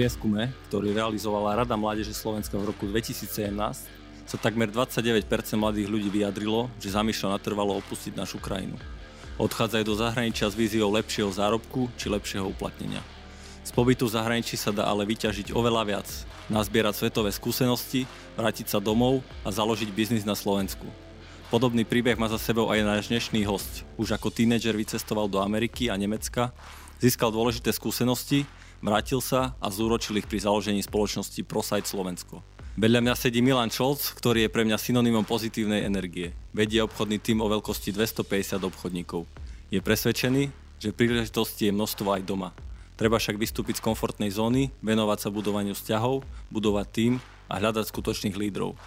prieskume, ktorý realizovala Rada Mládeže Slovenska v roku 2017, sa takmer 29% mladých ľudí vyjadrilo, že zamýšľa natrvalo opustiť našu krajinu. Odchádzajú do zahraničia s víziou lepšieho zárobku či lepšieho uplatnenia. Z pobytu v zahraničí sa dá ale vyťažiť oveľa viac, nazbierať svetové skúsenosti, vrátiť sa domov a založiť biznis na Slovensku. Podobný príbeh má za sebou aj náš dnešný host. Už ako tínedžer vycestoval do Ameriky a Nemecka, získal dôležité skúsenosti Vrátil sa a zúročil ich pri založení spoločnosti ProSite Slovensko. Vedľa mňa sedí Milan Čolc, ktorý je pre mňa synonymom pozitívnej energie. Vedie obchodný tým o veľkosti 250 obchodníkov. Je presvedčený, že príležitosti je množstvo aj doma. Treba však vystúpiť z komfortnej zóny, venovať sa budovaniu vzťahov, budovať tým a hľadať skutočných lídrov.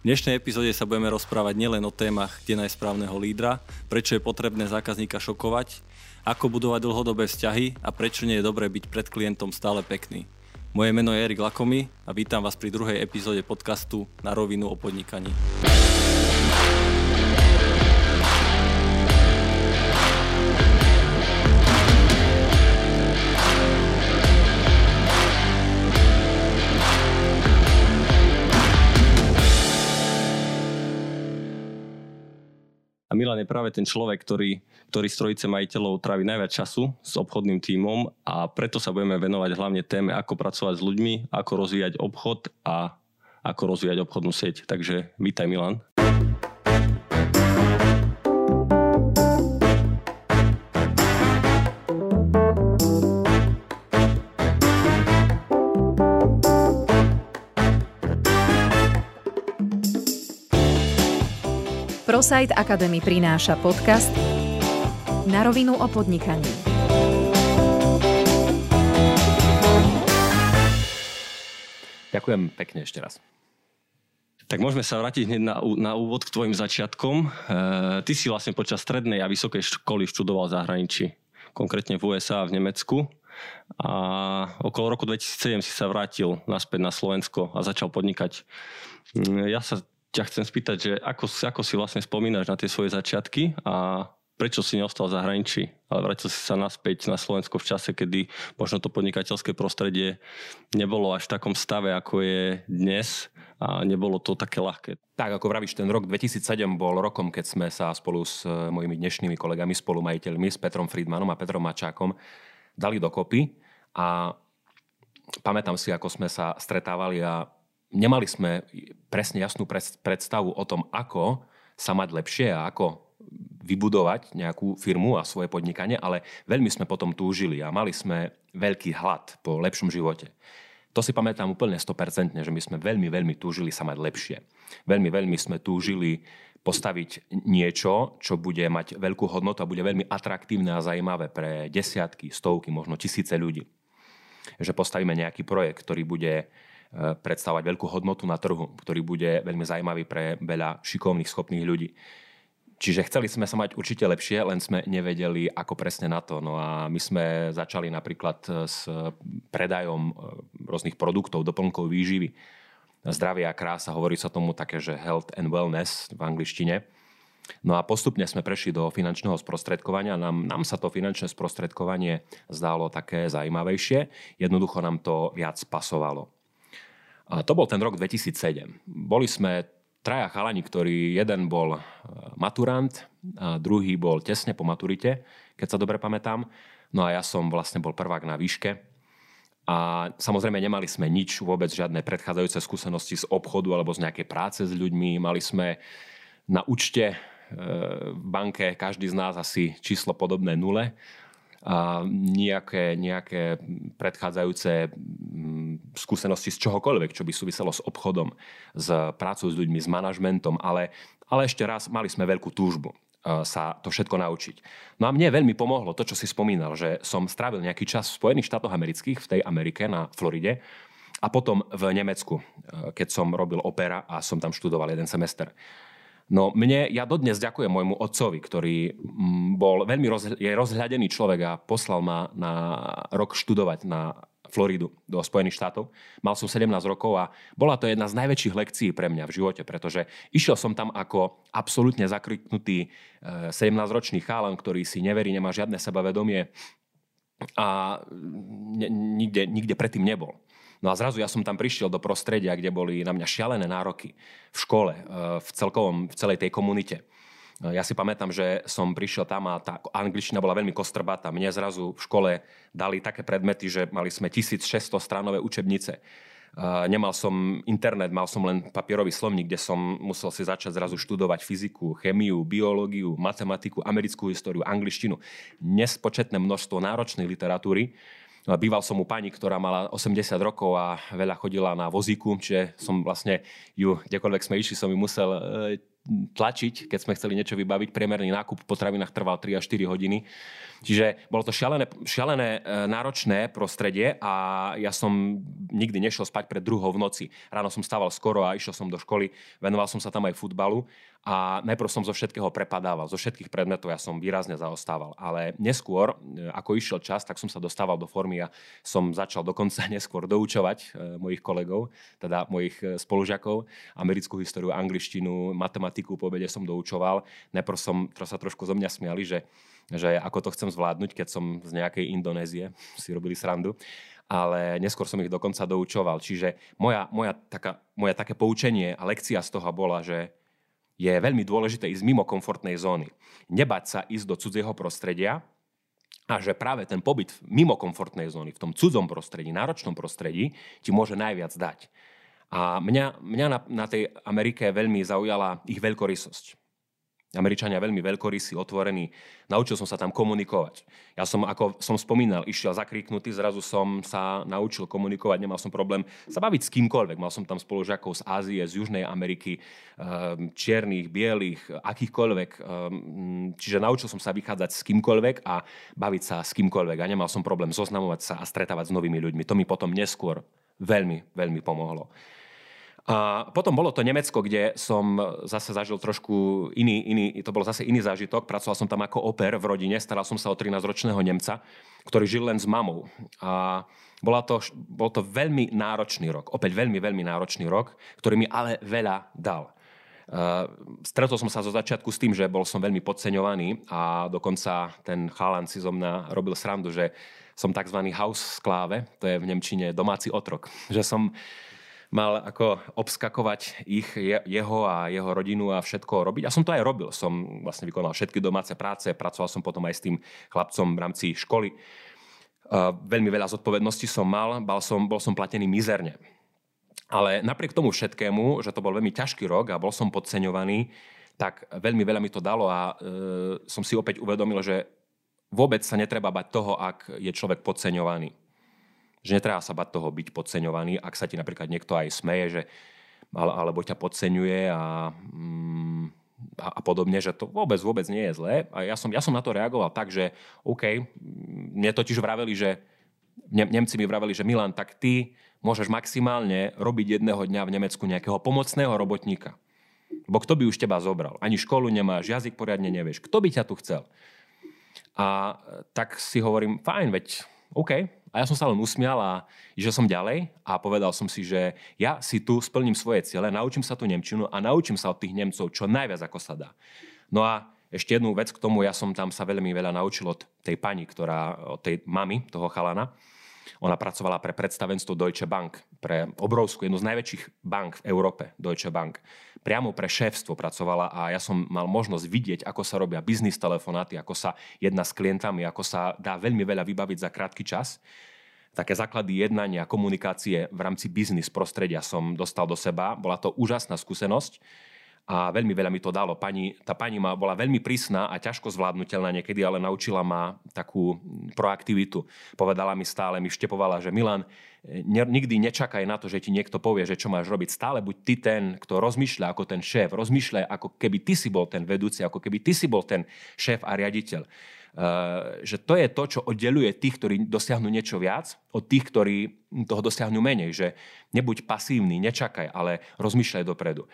V dnešnej epizóde sa budeme rozprávať nielen o témach, kde nájsť správneho lídra, prečo je potrebné zákazníka šokovať, ako budovať dlhodobé vzťahy a prečo nie je dobré byť pred klientom stále pekný. Moje meno je Erik Lakomy a vítam vás pri druhej epizóde podcastu Na rovinu o podnikaní. A Milan je práve ten človek, ktorý, ktorý z trojice majiteľov trávi najviac času s obchodným tímom a preto sa budeme venovať hlavne téme, ako pracovať s ľuďmi, ako rozvíjať obchod a ako rozvíjať obchodnú sieť. Takže vítaj Milan. ProSite Academy prináša podcast Na rovinu o podnikaní. Ďakujem pekne ešte raz. Tak môžeme sa vrátiť hneď na, na úvod k tvojim začiatkom. E, ty si vlastne počas strednej a vysokej školy študoval v zahraničí, konkrétne v USA a v Nemecku. A okolo roku 2007 si sa vrátil naspäť na Slovensko a začal podnikať. Ja sa ťa chcem spýtať, že ako, ako si vlastne spomínaš na tie svoje začiatky a prečo si neostal v zahraničí, ale vrátil si sa naspäť na Slovensko v čase, kedy možno to podnikateľské prostredie nebolo až v takom stave, ako je dnes a nebolo to také ľahké. Tak, ako vravíš, ten rok 2007 bol rokom, keď sme sa spolu s e, mojimi dnešnými kolegami, spolumajiteľmi, s Petrom Friedmanom a Petrom Mačákom dali dokopy a pamätám si, ako sme sa stretávali a nemali sme presne jasnú predstavu o tom, ako sa mať lepšie a ako vybudovať nejakú firmu a svoje podnikanie, ale veľmi sme potom túžili a mali sme veľký hlad po lepšom živote. To si pamätám úplne 100%, že my sme veľmi, veľmi túžili sa mať lepšie. Veľmi, veľmi sme túžili postaviť niečo, čo bude mať veľkú hodnotu a bude veľmi atraktívne a zaujímavé pre desiatky, stovky, možno tisíce ľudí. Že postavíme nejaký projekt, ktorý bude predstavovať veľkú hodnotu na trhu, ktorý bude veľmi zaujímavý pre veľa šikovných, schopných ľudí. Čiže chceli sme sa mať určite lepšie, len sme nevedeli, ako presne na to. No a my sme začali napríklad eh, s predajom eh, rôznych produktov, doplnkov výživy. Zdravie a krása, hovorí sa tomu také, že health and wellness v angličtine. No a postupne sme prešli do finančného sprostredkovania. Nám, nám sa to finančné sprostredkovanie zdálo také zaujímavejšie. Jednoducho nám to viac pasovalo. A to bol ten rok 2007. Boli sme traja chalani, ktorí jeden bol e, maturant, a druhý bol tesne po maturite, keď sa dobre pamätám. No a ja som vlastne bol prvák na výške. A samozrejme nemali sme nič, vôbec žiadne predchádzajúce skúsenosti z obchodu alebo z nejakej práce s ľuďmi. Mali sme na účte e, v banke každý z nás asi číslo podobné nule nejaké, nejaké predchádzajúce mm, skúsenosti z čohokoľvek, čo by súviselo s obchodom, s prácou s ľuďmi, s manažmentom, ale, ale ešte raz mali sme veľkú túžbu sa to všetko naučiť. No a mne veľmi pomohlo to, čo si spomínal, že som strávil nejaký čas v Spojených štátoch amerických, v tej Amerike na Floride a potom v Nemecku, keď som robil opera a som tam študoval jeden semester. No mne, ja dodnes ďakujem môjmu otcovi, ktorý mm, bol veľmi roz, je rozhľadený človek a poslal ma na rok študovať na Floridu do Spojených štátov. Mal som 17 rokov a bola to jedna z najväčších lekcií pre mňa v živote, pretože išiel som tam ako absolútne zakriknutý 17-ročný e, chálan, ktorý si neverí, nemá žiadne sebavedomie a nikde, nikde predtým nebol. No a zrazu ja som tam prišiel do prostredia, kde boli na mňa šialené nároky v škole, e, v, celkovom, v celej tej komunite. E, ja si pamätám, že som prišiel tam a tá angličtina bola veľmi kostrbata. Mne zrazu v škole dali také predmety, že mali sme 1600 stranové učebnice. Uh, nemal som internet, mal som len papierový slovník, kde som musel si začať zrazu študovať fyziku, chemiu, biológiu, matematiku, americkú históriu, angličtinu. Nespočetné množstvo náročnej literatúry. No býval som u pani, ktorá mala 80 rokov a veľa chodila na vozíku, čiže som vlastne ju, kdekoľvek sme išli, som ju musel e, tlačiť, keď sme chceli niečo vybaviť. Priemerný nákup v potravinách trval 3 až 4 hodiny. Čiže bolo to šialené, šialené e, náročné prostredie a ja som nikdy nešiel spať pred druhou v noci. Ráno som stával skoro a išiel som do školy, venoval som sa tam aj futbalu a najprv som zo všetkého prepadával, zo všetkých predmetov ja som výrazne zaostával. Ale neskôr, e, ako išiel čas, tak som sa dostával do formy a som začal dokonca neskôr doučovať e, mojich kolegov, teda mojich spolužiakov, americkú históriu, angličtinu, matematiku po obede som doučoval. Najprv som, sa trošku zo mňa smiali, že že ako to chcem zvládnuť, keď som z nejakej Indonézie, si robili srandu, ale neskôr som ich dokonca doučoval. Čiže moja, moja, taká, moja také poučenie a lekcia z toho bola, že je veľmi dôležité ísť mimo komfortnej zóny. Nebať sa ísť do cudzieho prostredia a že práve ten pobyt mimo komfortnej zóny, v tom cudzom prostredí, náročnom prostredí, ti môže najviac dať. A mňa, mňa na, na tej Amerike veľmi zaujala ich veľkorysosť. Američania veľmi veľkorysí, otvorení. Naučil som sa tam komunikovať. Ja som, ako som spomínal, išiel zakríknutý, zrazu som sa naučil komunikovať, nemal som problém sa baviť s kýmkoľvek. Mal som tam spolužiakov z Ázie, z Južnej Ameriky, ehm, čiernych, bielých, akýchkoľvek. Ehm, čiže naučil som sa vychádzať s kýmkoľvek a baviť sa s kýmkoľvek. A nemal som problém zoznamovať sa a stretávať s novými ľuďmi. To mi potom neskôr veľmi, veľmi pomohlo. A potom bolo to Nemecko, kde som zase zažil trošku iný, iný, to bol zase iný zážitok. Pracoval som tam ako oper v rodine, staral som sa o 13-ročného Nemca, ktorý žil len s mamou. A bola to, bol to veľmi náročný rok, opäť veľmi, veľmi náročný rok, ktorý mi ale veľa dal. Uh, stretol som sa zo začiatku s tým, že bol som veľmi podceňovaný a dokonca ten chalan si zo mňa robil srandu, že som tzv. house skláve, to je v Nemčine domáci otrok. Že som mal ako obskakovať ich, jeho a jeho rodinu a všetko robiť. A som to aj robil. Som vlastne vykonal všetky domáce práce, pracoval som potom aj s tým chlapcom v rámci školy. Veľmi veľa zodpovedností som mal, bol som, bol som platený mizerne. Ale napriek tomu všetkému, že to bol veľmi ťažký rok a bol som podceňovaný, tak veľmi veľa mi to dalo a e, som si opäť uvedomil, že vôbec sa netreba bať toho, ak je človek podceňovaný že netreba sa bať toho byť podceňovaný, ak sa ti napríklad niekto aj smeje, že, alebo ťa podceňuje a, mm, a, a podobne, že to vôbec, vôbec nie je zlé. A ja som, ja som na to reagoval tak, že OK, mne totiž vraveli, že Nemci mi vraveli, že Milan, tak ty môžeš maximálne robiť jedného dňa v Nemecku nejakého pomocného robotníka. Bo kto by už teba zobral? Ani školu nemáš, jazyk poriadne nevieš. Kto by ťa tu chcel? A tak si hovorím, fajn, veď OK, a ja som sa len usmial a išiel som ďalej a povedal som si, že ja si tu splním svoje ciele, naučím sa tu Nemčinu a naučím sa od tých Nemcov čo najviac ako sa dá. No a ešte jednu vec k tomu, ja som tam sa veľmi veľa naučil od tej pani, ktorá, od tej mamy, toho chalana. Ona pracovala pre predstavenstvo Deutsche Bank, pre obrovskú, jednu z najväčších bank v Európe, Deutsche Bank. Priamo pre šéfstvo pracovala a ja som mal možnosť vidieť, ako sa robia biznis telefonáty, ako sa jedna s klientami, ako sa dá veľmi veľa vybaviť za krátky čas také základy jednania, komunikácie v rámci biznis prostredia som dostal do seba. Bola to úžasná skúsenosť a veľmi veľa mi to dalo. Pani, tá pani ma bola veľmi prísna a ťažko zvládnutelná niekedy, ale naučila ma takú proaktivitu. Povedala mi stále, mi vštepovala, že Milan, nikdy nečakaj na to, že ti niekto povie, že čo máš robiť. Stále buď ty ten, kto rozmýšľa ako ten šéf, rozmýšľaj ako keby ty si bol ten vedúci, ako keby ty si bol ten šéf a riaditeľ. Uh, že to je to, čo oddeluje tých, ktorí dosiahnu niečo viac, od tých, ktorí toho dosiahnu menej. Že nebuď pasívny, nečakaj, ale rozmýšľaj dopredu.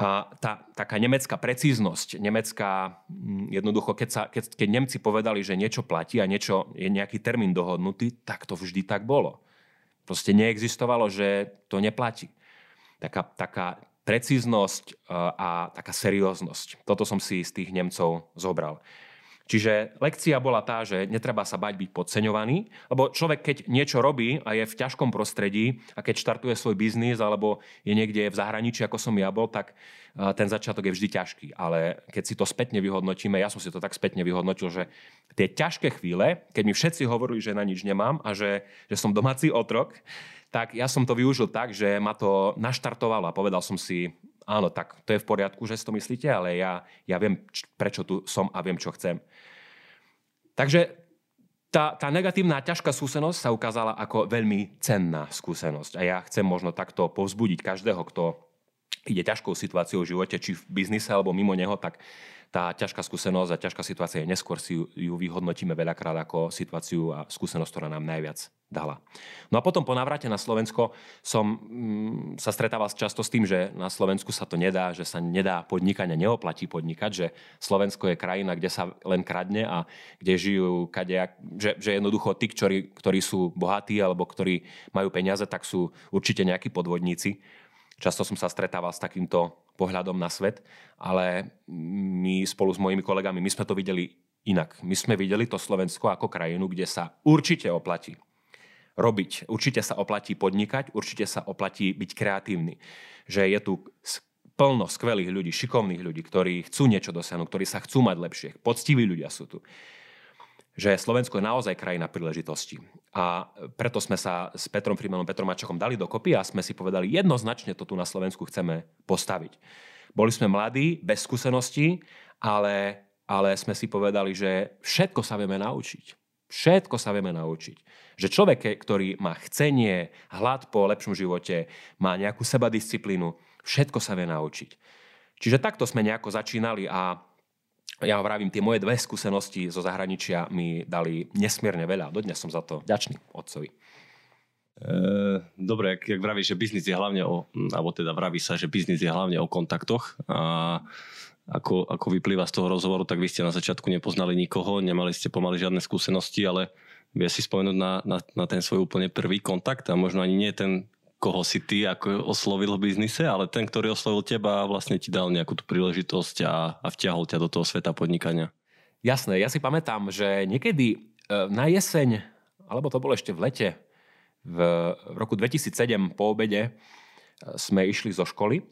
A tá taká nemecká precíznosť, nemecká, mm, jednoducho, keď, sa, keď, keď Nemci povedali, že niečo platí a niečo je nejaký termín dohodnutý, tak to vždy tak bolo. Proste neexistovalo, že to neplatí. Taká, taká precíznosť a taká serióznosť. Toto som si z tých Nemcov zobral. Čiže lekcia bola tá, že netreba sa bať byť podceňovaný, lebo človek, keď niečo robí a je v ťažkom prostredí a keď štartuje svoj biznis alebo je niekde v zahraničí, ako som ja bol, tak ten začiatok je vždy ťažký. Ale keď si to spätne vyhodnotíme, ja som si to tak spätne vyhodnotil, že tie ťažké chvíle, keď mi všetci hovorili, že na nič nemám a že, že som domáci otrok, tak ja som to využil tak, že ma to naštartovalo a povedal som si, áno, tak to je v poriadku, že si to myslíte, ale ja, ja viem, prečo tu som a viem, čo chcem. Takže tá, tá negatívna ťažká skúsenosť sa ukázala ako veľmi cenná skúsenosť. A ja chcem možno takto povzbudiť každého, kto ide ťažkou situáciou v živote, či v biznise alebo mimo neho, tak tá ťažká skúsenosť a ťažká situácia, neskôr si ju, ju vyhodnotíme veľakrát ako situáciu a skúsenosť, ktorá nám najviac dala. No a potom po návrate na Slovensko som mm, sa stretával často s tým, že na Slovensku sa to nedá, že sa nedá podnikať a neoplatí podnikať, že Slovensko je krajina, kde sa len kradne a kde žijú kadejak, že, že jednoducho tí, ktorí, ktorí sú bohatí alebo ktorí majú peniaze, tak sú určite nejakí podvodníci. Často som sa stretával s takýmto pohľadom na svet, ale my spolu s mojimi kolegami, my sme to videli inak. My sme videli to Slovensko ako krajinu, kde sa určite oplatí robiť, určite sa oplatí podnikať, určite sa oplatí byť kreatívny. Že je tu plno skvelých ľudí, šikovných ľudí, ktorí chcú niečo dosiahnuť, ktorí sa chcú mať lepšie. Poctiví ľudia sú tu. Že Slovensko je naozaj krajina príležitosti. A preto sme sa s Petrom Frimanom, Petrom Mačakom dali dokopy a sme si povedali, jednoznačne to tu na Slovensku chceme postaviť. Boli sme mladí, bez skúseností, ale, ale sme si povedali, že všetko sa vieme naučiť. Všetko sa vieme naučiť. Že človek, ktorý má chcenie, hlad po lepšom živote, má nejakú sebadisciplínu, všetko sa vie naučiť. Čiže takto sme nejako začínali a ja vravím, tie moje dve skúsenosti zo zahraničia mi dali nesmierne veľa. Dodnes som za to ďačný otcovi. E, dobre, ak, ak vravíš, že biznis je hlavne o, alebo teda vraví sa, že biznis je hlavne o kontaktoch a ako, ako vyplýva z toho rozhovoru, tak vy ste na začiatku nepoznali nikoho, nemali ste pomaly žiadne skúsenosti, ale vie si spomenúť na, na, na ten svoj úplne prvý kontakt a možno ani nie ten, koho si ty ako oslovil v biznise, ale ten, ktorý oslovil teba vlastne ti dal nejakú tú príležitosť a, a vťahol ťa do toho sveta podnikania. Jasné, ja si pamätám, že niekedy e, na jeseň, alebo to bolo ešte v lete, v, roku 2007 po obede e, sme išli zo školy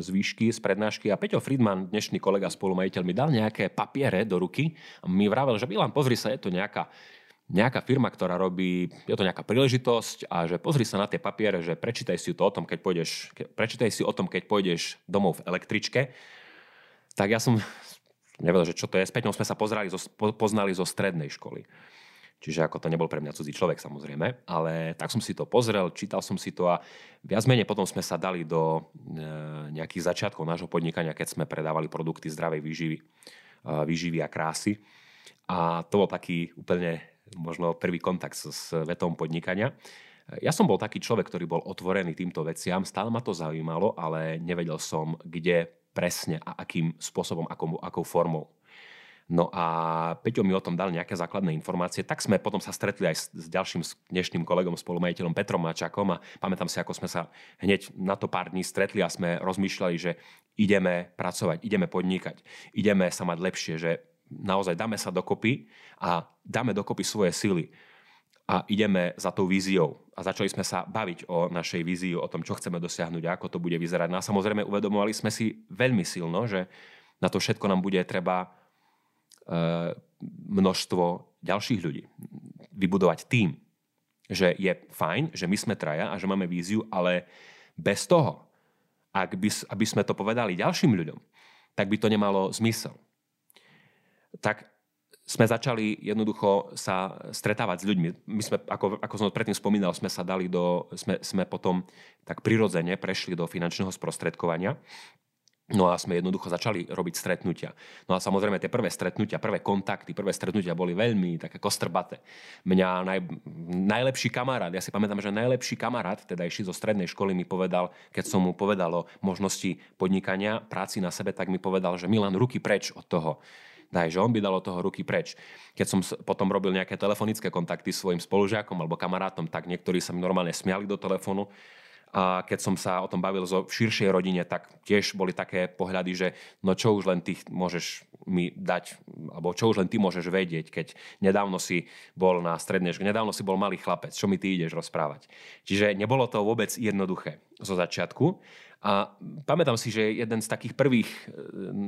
z výšky, z prednášky a Peťo Friedman, dnešný kolega spolumajiteľ, mi dal nejaké papiere do ruky a mi vravel, že Milan, pozri sa, je to nejaká, nejaká firma, ktorá robí, je to nejaká príležitosť a že pozri sa na tie papiere, že prečítaj si to o tom, keď pôjdeš, prečítaj si o tom, keď pôjdeš domov v električke. Tak ja som nevedel, že čo to je. S Peťom sme sa pozrali, poznali zo strednej školy. Čiže ako to nebol pre mňa cudzí človek samozrejme, ale tak som si to pozrel, čítal som si to a viac menej potom sme sa dali do e, nejakých začiatkov nášho podnikania, keď sme predávali produkty zdravej výživy, e, výživy a krásy. A to bol taký úplne možno prvý kontakt s vetom podnikania. Ja som bol taký človek, ktorý bol otvorený týmto veciam, stále ma to zaujímalo, ale nevedel som, kde presne a akým spôsobom, akou, akou formou. No a Peťo mi o tom dal nejaké základné informácie, tak sme potom sa stretli aj s, s ďalším dnešným kolegom, spolumajiteľom Petrom Mačakom a pamätám si, ako sme sa hneď na to pár dní stretli a sme rozmýšľali, že ideme pracovať, ideme podnikať, ideme sa mať lepšie, že naozaj dáme sa dokopy a dáme dokopy svoje sily a ideme za tou víziou. A začali sme sa baviť o našej vízii, o tom, čo chceme dosiahnuť a ako to bude vyzerať. No a samozrejme uvedomovali sme si veľmi silno, že na to všetko nám bude treba Eh, množstvo ďalších ľudí. Vybudovať tým, že je fajn, že my sme traja a že máme víziu, ale bez toho, ak by, aby sme to povedali ďalším ľuďom, tak by to nemalo zmysel. Tak sme začali jednoducho sa stretávať s ľuďmi. My sme, ako, ako som predtým spomínal, sme sa dali do, sme, sme potom tak prirodzene prešli do finančného sprostredkovania No a sme jednoducho začali robiť stretnutia. No a samozrejme tie prvé stretnutia, prvé kontakty, prvé stretnutia boli veľmi také kostrbaté. Mňa naj, najlepší kamarát, ja si pamätám, že najlepší kamarát, teda išli zo strednej školy, mi povedal, keď som mu povedal o možnosti podnikania, práci na sebe, tak mi povedal, že Milan, ruky preč od toho. Daj, že on by dal od toho ruky preč. Keď som potom robil nejaké telefonické kontakty s svojim spolužiakom alebo kamarátom, tak niektorí sa mi normálne smiali do telefónu A keď som sa o tom bavil v širšej rodine, tak tiež boli také pohľady, že no čo už len ty môžeš mi dať, alebo čo už len ty môžeš vedieť, keď nedávno si bol na strednej škole, nedávno si bol malý chlapec, čo mi ty ideš rozprávať. Čiže nebolo to vôbec jednoduché zo začiatku. A pamätám si, že jeden z takých prvých e,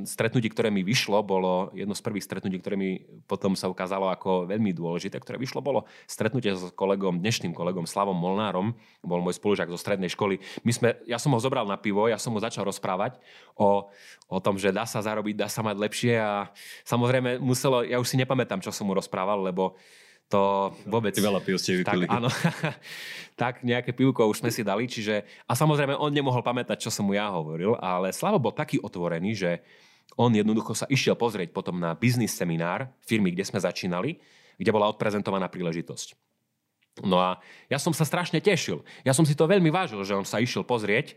stretnutí, ktoré mi vyšlo, bolo jedno z prvých stretnutí, ktoré mi potom sa ukázalo ako veľmi dôležité, ktoré vyšlo, bolo stretnutie s kolegom, dnešným kolegom Slavom Molnárom, bol môj spolužiak zo strednej školy. My sme, ja som ho zobral na pivo, ja som mu začal rozprávať o, o tom, že dá sa zarobiť, dá sa mať lepšie a samozrejme muselo, ja už si nepamätám, čo som mu rozprával, lebo to vôbec... Ty veľa piv ste vypili. Tak, áno, tak nejaké pivko už sme si dali, čiže... A samozrejme, on nemohol pamätať, čo som mu ja hovoril, ale Slavo bol taký otvorený, že on jednoducho sa išiel pozrieť potom na biznis seminár firmy, kde sme začínali, kde bola odprezentovaná príležitosť. No a ja som sa strašne tešil. Ja som si to veľmi vážil, že on sa išiel pozrieť,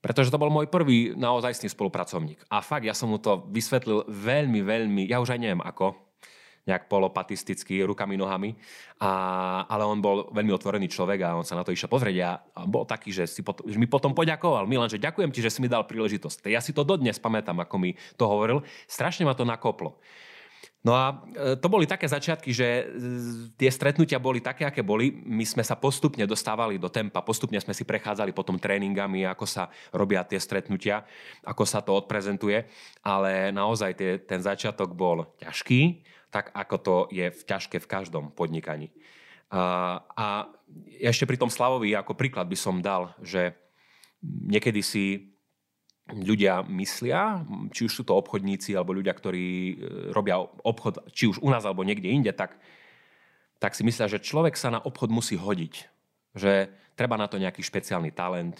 pretože to bol môj prvý naozajstný spolupracovník. A fakt, ja som mu to vysvetlil veľmi, veľmi, ja už aj neviem ako, nejak polopatisticky, rukami, nohami. A, ale on bol veľmi otvorený človek a on sa na to išiel pozrieť a, bol taký, že, si potom, že mi potom poďakoval. Milan, že ďakujem ti, že si mi dal príležitosť. Ja si to dodnes pamätám, ako mi to hovoril. Strašne ma to nakoplo. No a e, to boli také začiatky, že e, tie stretnutia boli také, aké boli. My sme sa postupne dostávali do tempa, postupne sme si prechádzali potom tréningami, ako sa robia tie stretnutia, ako sa to odprezentuje, ale naozaj tie, ten začiatok bol ťažký tak ako to je v ťažké v každom podnikaní. A, a ešte pri tom Slavovi ako príklad by som dal, že niekedy si ľudia myslia, či už sú to obchodníci alebo ľudia, ktorí e, robia obchod, či už u nás alebo niekde inde, tak, tak si myslia, že človek sa na obchod musí hodiť. Že treba na to nejaký špeciálny talent,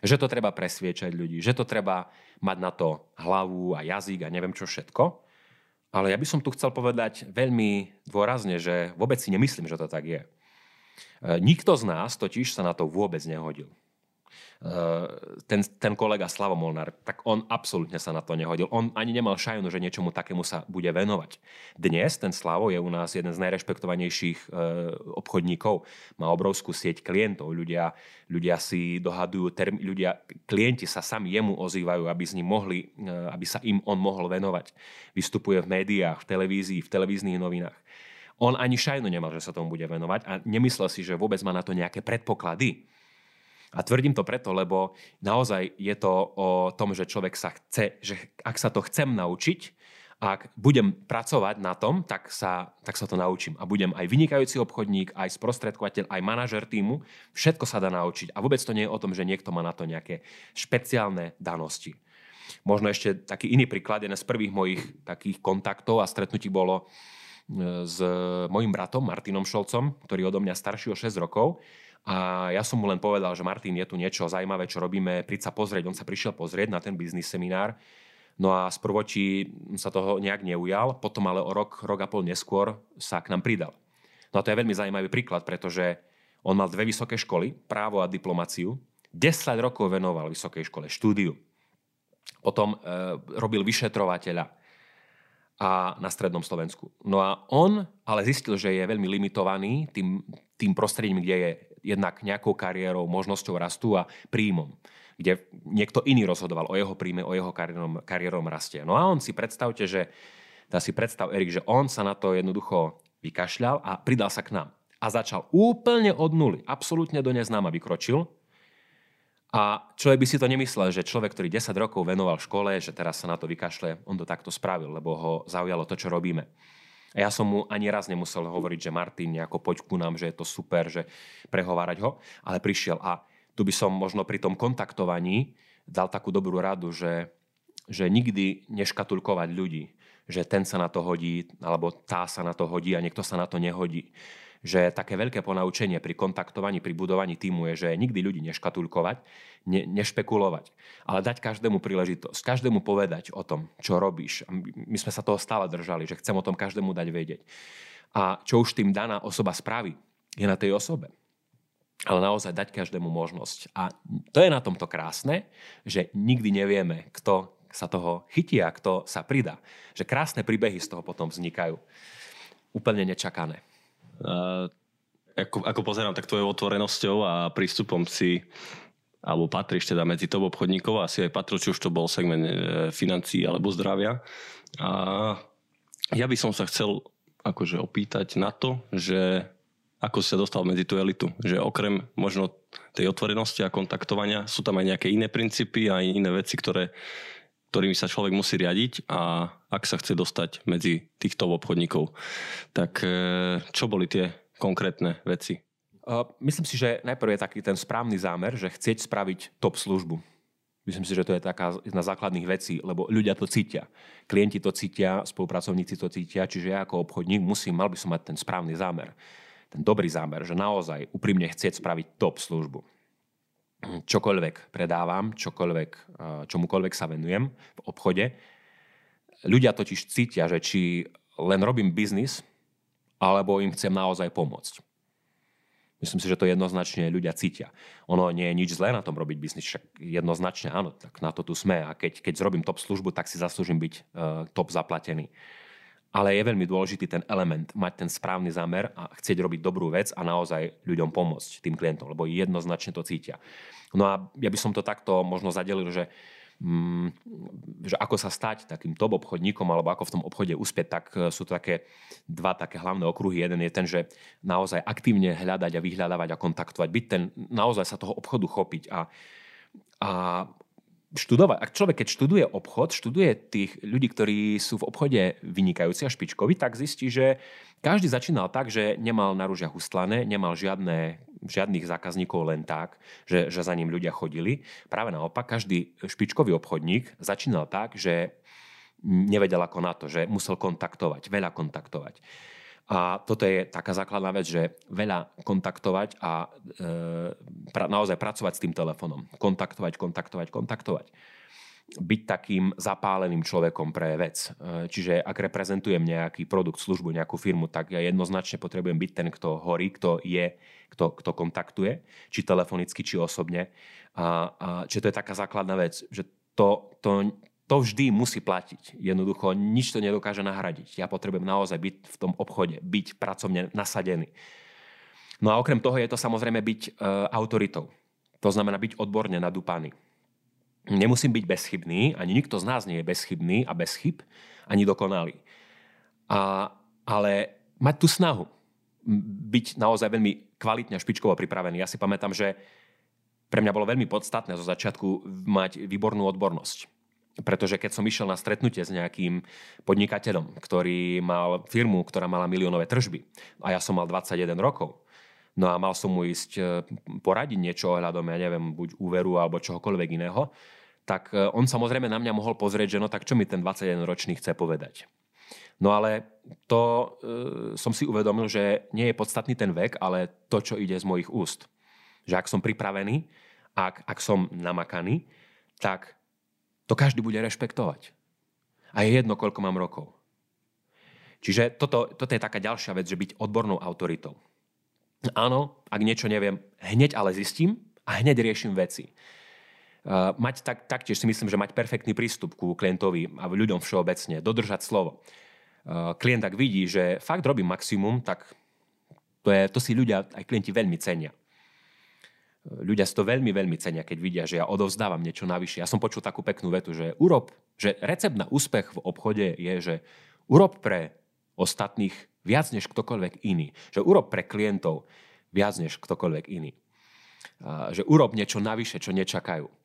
že to treba presviečať ľudí, že to treba mať na to hlavu a jazyk a neviem čo všetko. Ale ja by som tu chcel povedať veľmi dôrazne, že vôbec si nemyslím, že to tak je. E, nikto z nás totiž sa na to vôbec nehodil. Eh, ten, ten kolega Slavo Molnár, tak on absolútne sa na to nehodil. On ani nemal šajnu, že niečomu takému sa bude venovať. Dnes ten Slavo je u nás jeden z najrešpektovanejších eh, obchodníkov. Má obrovskú sieť klientov. Ľudia, ľudia si dohadujú, term, ľudia, klienti sa sami jemu ozývajú, aby, s ním mohli, eh, aby sa im on mohol venovať. Vystupuje v médiách, v televízii, v televíznych novinách. On ani šajnu nemal, že sa tomu bude venovať a nemyslel si, že vôbec má na to nejaké predpoklady. A tvrdím to preto, lebo naozaj je to o tom, že človek sa chce, že ak sa to chcem naučiť, ak budem pracovať na tom, tak sa, tak sa to naučím. A budem aj vynikajúci obchodník, aj sprostredkovateľ, aj manažer týmu. Všetko sa dá naučiť. A vôbec to nie je o tom, že niekto má na to nejaké špeciálne danosti. Možno ešte taký iný príklad, jeden z prvých mojich takých kontaktov a stretnutí bolo e, s mojim bratom Martinom Šolcom, ktorý je odo mňa starší o 6 rokov a ja som mu len povedal, že Martin, je tu niečo zaujímavé, čo robíme, príď sa pozrieť. On sa prišiel pozrieť na ten biznis seminár. No a z prvočí sa toho nejak neujal, potom ale o rok, rok a pol neskôr sa k nám pridal. No a to je veľmi zaujímavý príklad, pretože on mal dve vysoké školy, právo a diplomáciu. 10 rokov venoval vysokej škole štúdiu. Potom e, robil vyšetrovateľa a na strednom Slovensku. No a on ale zistil, že je veľmi limitovaný tým, tým prostredím, kde je jednak nejakou kariérou, možnosťou rastu a príjmom kde niekto iný rozhodoval o jeho príjme, o jeho kariérom, kariérom raste. No a on si predstavte, že dá si predstav, Erik, že on sa na to jednoducho vykašľal a pridal sa k nám. A začal úplne od nuly, absolútne do neznáma vykročil. A človek by si to nemyslel, že človek, ktorý 10 rokov venoval škole, že teraz sa na to vykašle, on to takto spravil, lebo ho zaujalo to, čo robíme. A ja som mu ani raz nemusel hovoriť, že Martin, nejako poď ku nám, že je to super, že prehovárať ho, ale prišiel a tu by som možno pri tom kontaktovaní dal takú dobrú radu, že, že nikdy neškatulkovať ľudí, že ten sa na to hodí, alebo tá sa na to hodí a niekto sa na to nehodí že také veľké ponaučenie pri kontaktovaní, pri budovaní týmu je, že nikdy ľudí neškatulkovať, ne, nešpekulovať, ale dať každému príležitosť, každému povedať o tom, čo robíš. My sme sa toho stále držali, že chcem o tom každému dať vedieť. A čo už tým daná osoba spraví, je na tej osobe. Ale naozaj dať každému možnosť. A to je na tomto krásne, že nikdy nevieme, kto sa toho chytí a kto sa pridá. Že krásne príbehy z toho potom vznikajú. Úplne nečakané ako, ako pozerám, tak tvojou otvorenosťou a prístupom si alebo patríš teda medzi top obchodníkov, asi aj patril, či už to bol segment e, financií alebo zdravia. A ja by som sa chcel akože opýtať na to, že ako si sa dostal medzi tú elitu. Že okrem možno tej otvorenosti a kontaktovania sú tam aj nejaké iné princípy a iné veci, ktoré, ktorými sa človek musí riadiť a ak sa chce dostať medzi týchto obchodníkov. Tak e, čo boli tie konkrétne veci? myslím si, že najprv je taký ten správny zámer, že chcieť spraviť top službu. Myslím si, že to je taká jedna z základných vecí, lebo ľudia to cítia. Klienti to cítia, spolupracovníci to cítia, čiže ja ako obchodník musím, mal by som mať ten správny zámer ten dobrý zámer, že naozaj úprimne chcieť spraviť top službu. Čokoľvek predávam, čokoľvek, čomukoľvek sa venujem v obchode, ľudia totiž cítia, že či len robím biznis, alebo im chcem naozaj pomôcť. Myslím si, že to jednoznačne ľudia cítia. Ono nie je nič zlé na tom robiť biznis, však jednoznačne áno, tak na to tu sme. A keď, keď zrobím top službu, tak si zaslúžim byť uh, top zaplatený ale je veľmi dôležitý ten element, mať ten správny zámer a chcieť robiť dobrú vec a naozaj ľuďom pomôcť, tým klientom, lebo jednoznačne to cítia. No a ja by som to takto možno zadelil, že, mm, že ako sa stať takým top obchodníkom alebo ako v tom obchode uspieť, tak e, sú to také dva také hlavné okruhy. Jeden je ten, že naozaj aktívne hľadať a vyhľadávať a kontaktovať, byť ten, naozaj sa toho obchodu chopiť a, a študovať. Ak človek, keď študuje obchod, študuje tých ľudí, ktorí sú v obchode vynikajúci a špičkoví, tak zistí, že každý začínal tak, že nemal na rúžiach ustlané, nemal žiadne, žiadnych zákazníkov len tak, že, že za ním ľudia chodili. Práve naopak, každý špičkový obchodník začínal tak, že nevedel ako na to, že musel kontaktovať, veľa kontaktovať. A toto je taká základná vec, že veľa kontaktovať a e, pra, naozaj pracovať s tým telefónom. Kontaktovať, kontaktovať, kontaktovať. Byť takým zapáleným človekom pre vec. E, čiže ak reprezentujem nejaký produkt, službu, nejakú firmu, tak ja jednoznačne potrebujem byť ten, kto horí, kto je, kto, kto kontaktuje, či telefonicky, či osobne. A, a čiže to je taká základná vec, že to, to, to vždy musí platiť. Jednoducho nič to nedokáže nahradiť. Ja potrebujem naozaj byť v tom obchode, byť pracovne nasadený. No a okrem toho je to samozrejme byť e, autoritou. To znamená byť odborne nadúpaný. Nemusím byť bezchybný, ani nikto z nás nie je bezchybný a bez chyb, ani dokonalý. A, ale mať tú snahu, byť naozaj veľmi kvalitne a špičkovo pripravený. Ja si pamätám, že pre mňa bolo veľmi podstatné zo začiatku mať výbornú odbornosť pretože keď som išiel na stretnutie s nejakým podnikateľom, ktorý mal firmu, ktorá mala miliónové tržby a ja som mal 21 rokov, no a mal som mu ísť e, poradiť niečo ohľadom, ja neviem, buď úveru alebo čohokoľvek iného, tak e, on samozrejme na mňa mohol pozrieť, že no tak čo mi ten 21-ročný chce povedať. No ale to e, som si uvedomil, že nie je podstatný ten vek, ale to, čo ide z mojich úst. Že ak som pripravený, ak, ak som namakaný, tak to každý bude rešpektovať. A je jedno, koľko mám rokov. Čiže toto, toto je taká ďalšia vec, že byť odbornou autoritou. Áno, ak niečo neviem, hneď ale zistím a hneď riešim veci. Uh, mať tak, taktiež si myslím, že mať perfektný prístup ku klientovi a ľuďom všeobecne, dodržať slovo. Uh, klient ak vidí, že fakt robím maximum, tak to, je, to si ľudia, aj klienti veľmi cenia ľudia si to veľmi, veľmi cenia, keď vidia, že ja odovzdávam niečo navyše. Ja som počul takú peknú vetu, že urob, že recept na úspech v obchode je, že urob pre ostatných viac než ktokoľvek iný. Že urob pre klientov viac než ktokoľvek iný. Že urob niečo navyše, čo nečakajú.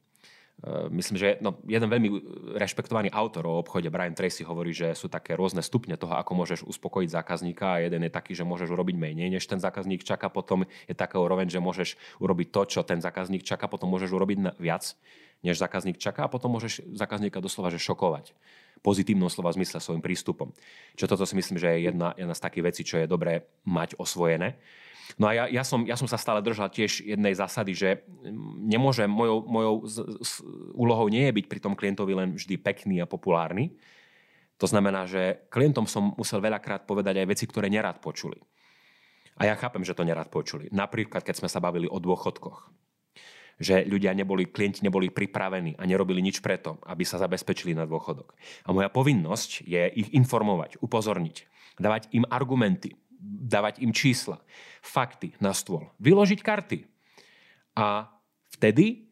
Eh, myslím, že no, jeden veľmi rešpektovaný autor o obchode, Brian Tracy, hovorí, že sú také rôzne stupne toho, ako môžeš uspokojiť zákazníka jeden je taký, že môžeš urobiť menej, než ten zákazník čaká, potom je taká úroveň, že môžeš urobiť to, čo ten zákazník čaká, potom môžeš urobiť viac, než zákazník čaká a potom môžeš zákazníka doslova že šokovať pozitívnom slova zmysle svojim prístupom. Čo toto si myslím, že je jedna, jedna z takých vecí, čo je dobré mať osvojené. No a ja, ja, som, ja som sa stále držal tiež jednej zásady, že nemôžem, mojou, mojou z, z, úlohou nie je byť pri tom klientovi len vždy pekný a populárny. To znamená, že klientom som musel veľakrát povedať aj veci, ktoré nerad počuli. A ja chápem, že to nerad počuli. Napríklad, keď sme sa bavili o dôchodkoch. Že ľudia neboli, klienti neboli pripravení a nerobili nič preto, aby sa zabezpečili na dôchodok. A moja povinnosť je ich informovať, upozorniť, dávať im argumenty, dávať im čísla, fakty na stôl, vyložiť karty. A vtedy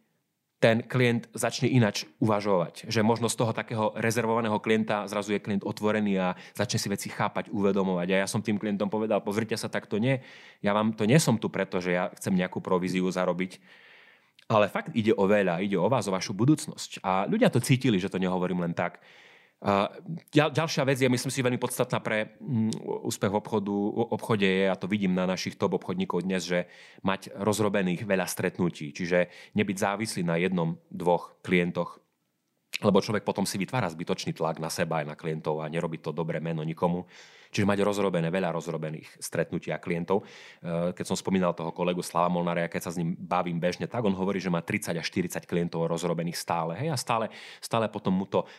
ten klient začne inač uvažovať. Že možno z toho takého rezervovaného klienta zrazu je klient otvorený a začne si veci chápať, uvedomovať. A ja som tým klientom povedal, pozrite sa, tak to nie. Ja vám to nie som tu preto, že ja chcem nejakú províziu zarobiť. Ale fakt ide o veľa, ide o vás, o vašu budúcnosť. A ľudia to cítili, že to nehovorím len tak. Ďal, ďalšia vec je, myslím si, veľmi podstatná pre mm, úspech v obchodu, obchode je, a to vidím na našich top obchodníkov dnes, že mať rozrobených veľa stretnutí, čiže nebyť závislý na jednom, dvoch klientoch, lebo človek potom si vytvára zbytočný tlak na seba aj na klientov a nerobí to dobré meno nikomu. Čiže mať rozrobené, veľa rozrobených stretnutí a klientov. E, keď som spomínal toho kolegu Slava Molnára, keď sa s ním bavím bežne, tak on hovorí, že má 30 až 40 klientov rozrobených stále. Hej, a stále, stále potom mu to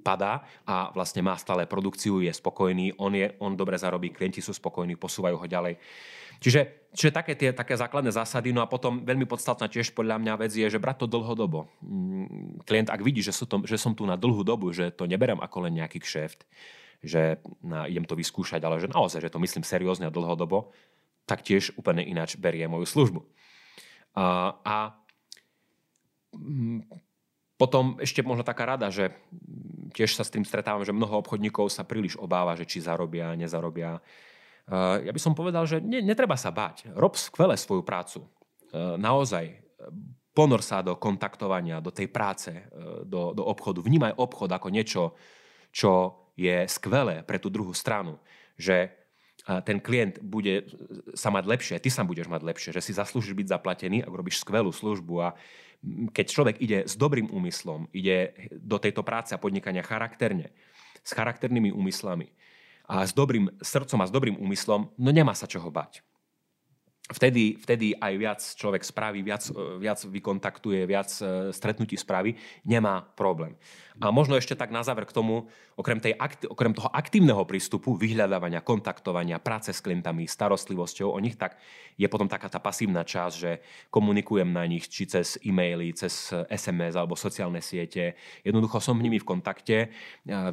padá a vlastne má stále produkciu, je spokojný, on, je, on dobre zarobí, klienti sú spokojní, posúvajú ho ďalej. Čiže, čiže také, tie, také základné zásady, no a potom veľmi podstatná tiež podľa mňa vec je, že brať to dlhodobo. Mm, klient, ak vidí, že, sú to, že som tu na dlhú dobu, že to neberem ako len nejaký kšeft, že idem to vyskúšať, ale že naozaj, že to myslím seriózne a dlhodobo, tak tiež úplne ináč berie moju službu. A, a potom ešte možno taká rada, že tiež sa s tým stretávam, že mnoho obchodníkov sa príliš obáva, že či zarobia, nezarobia. Ja by som povedal, že ne, netreba sa báť. Rob skvele svoju prácu. Naozaj, ponor sa do kontaktovania, do tej práce, do, do obchodu. Vnímaj obchod ako niečo, čo je skvelé pre tú druhú stranu, že ten klient bude sa mať lepšie, ty sa budeš mať lepšie, že si zaslúžiš byť zaplatený, ak robíš skvelú službu a keď človek ide s dobrým úmyslom, ide do tejto práce a podnikania charakterne, s charakternými úmyslami a s dobrým srdcom a s dobrým úmyslom, no nemá sa čoho bať vtedy, vtedy aj viac človek spraví, viac, viac vykontaktuje, viac e, stretnutí spraví, nemá problém. A možno ešte tak na záver k tomu, okrem, tej, okrem toho aktívneho prístupu, vyhľadávania, kontaktovania, práce s klientami, starostlivosťou o nich, tak je potom taká tá pasívna časť, že komunikujem na nich, či cez e-maily, cez SMS alebo sociálne siete. Jednoducho som s nimi v kontakte, e,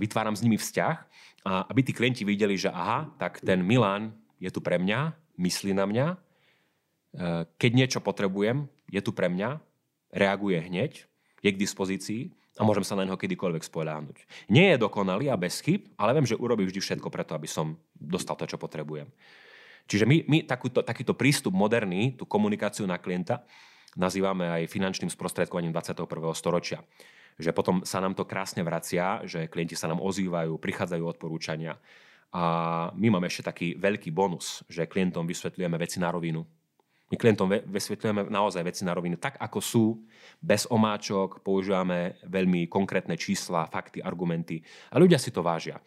vytváram s nimi vzťah, a aby tí klienti videli, že aha, tak ten Milan je tu pre mňa, myslí na mňa, keď niečo potrebujem, je tu pre mňa, reaguje hneď, je k dispozícii a môžem sa na neho kedykoľvek spoľahnúť. Nie je dokonalý a bez chyb, ale viem, že urobí vždy všetko preto, aby som dostal to, čo potrebujem. Čiže my, my takúto, takýto prístup moderný, tú komunikáciu na klienta, nazývame aj finančným sprostredkovaním 21. storočia. Že potom sa nám to krásne vracia, že klienti sa nám ozývajú, prichádzajú odporúčania. A my máme ešte taký veľký bonus, že klientom vysvetľujeme veci na rovinu, my klientom vysvetľujeme naozaj veci na rovinu tak, ako sú, bez omáčok, používame veľmi konkrétne čísla, fakty, argumenty a ľudia si to vážia.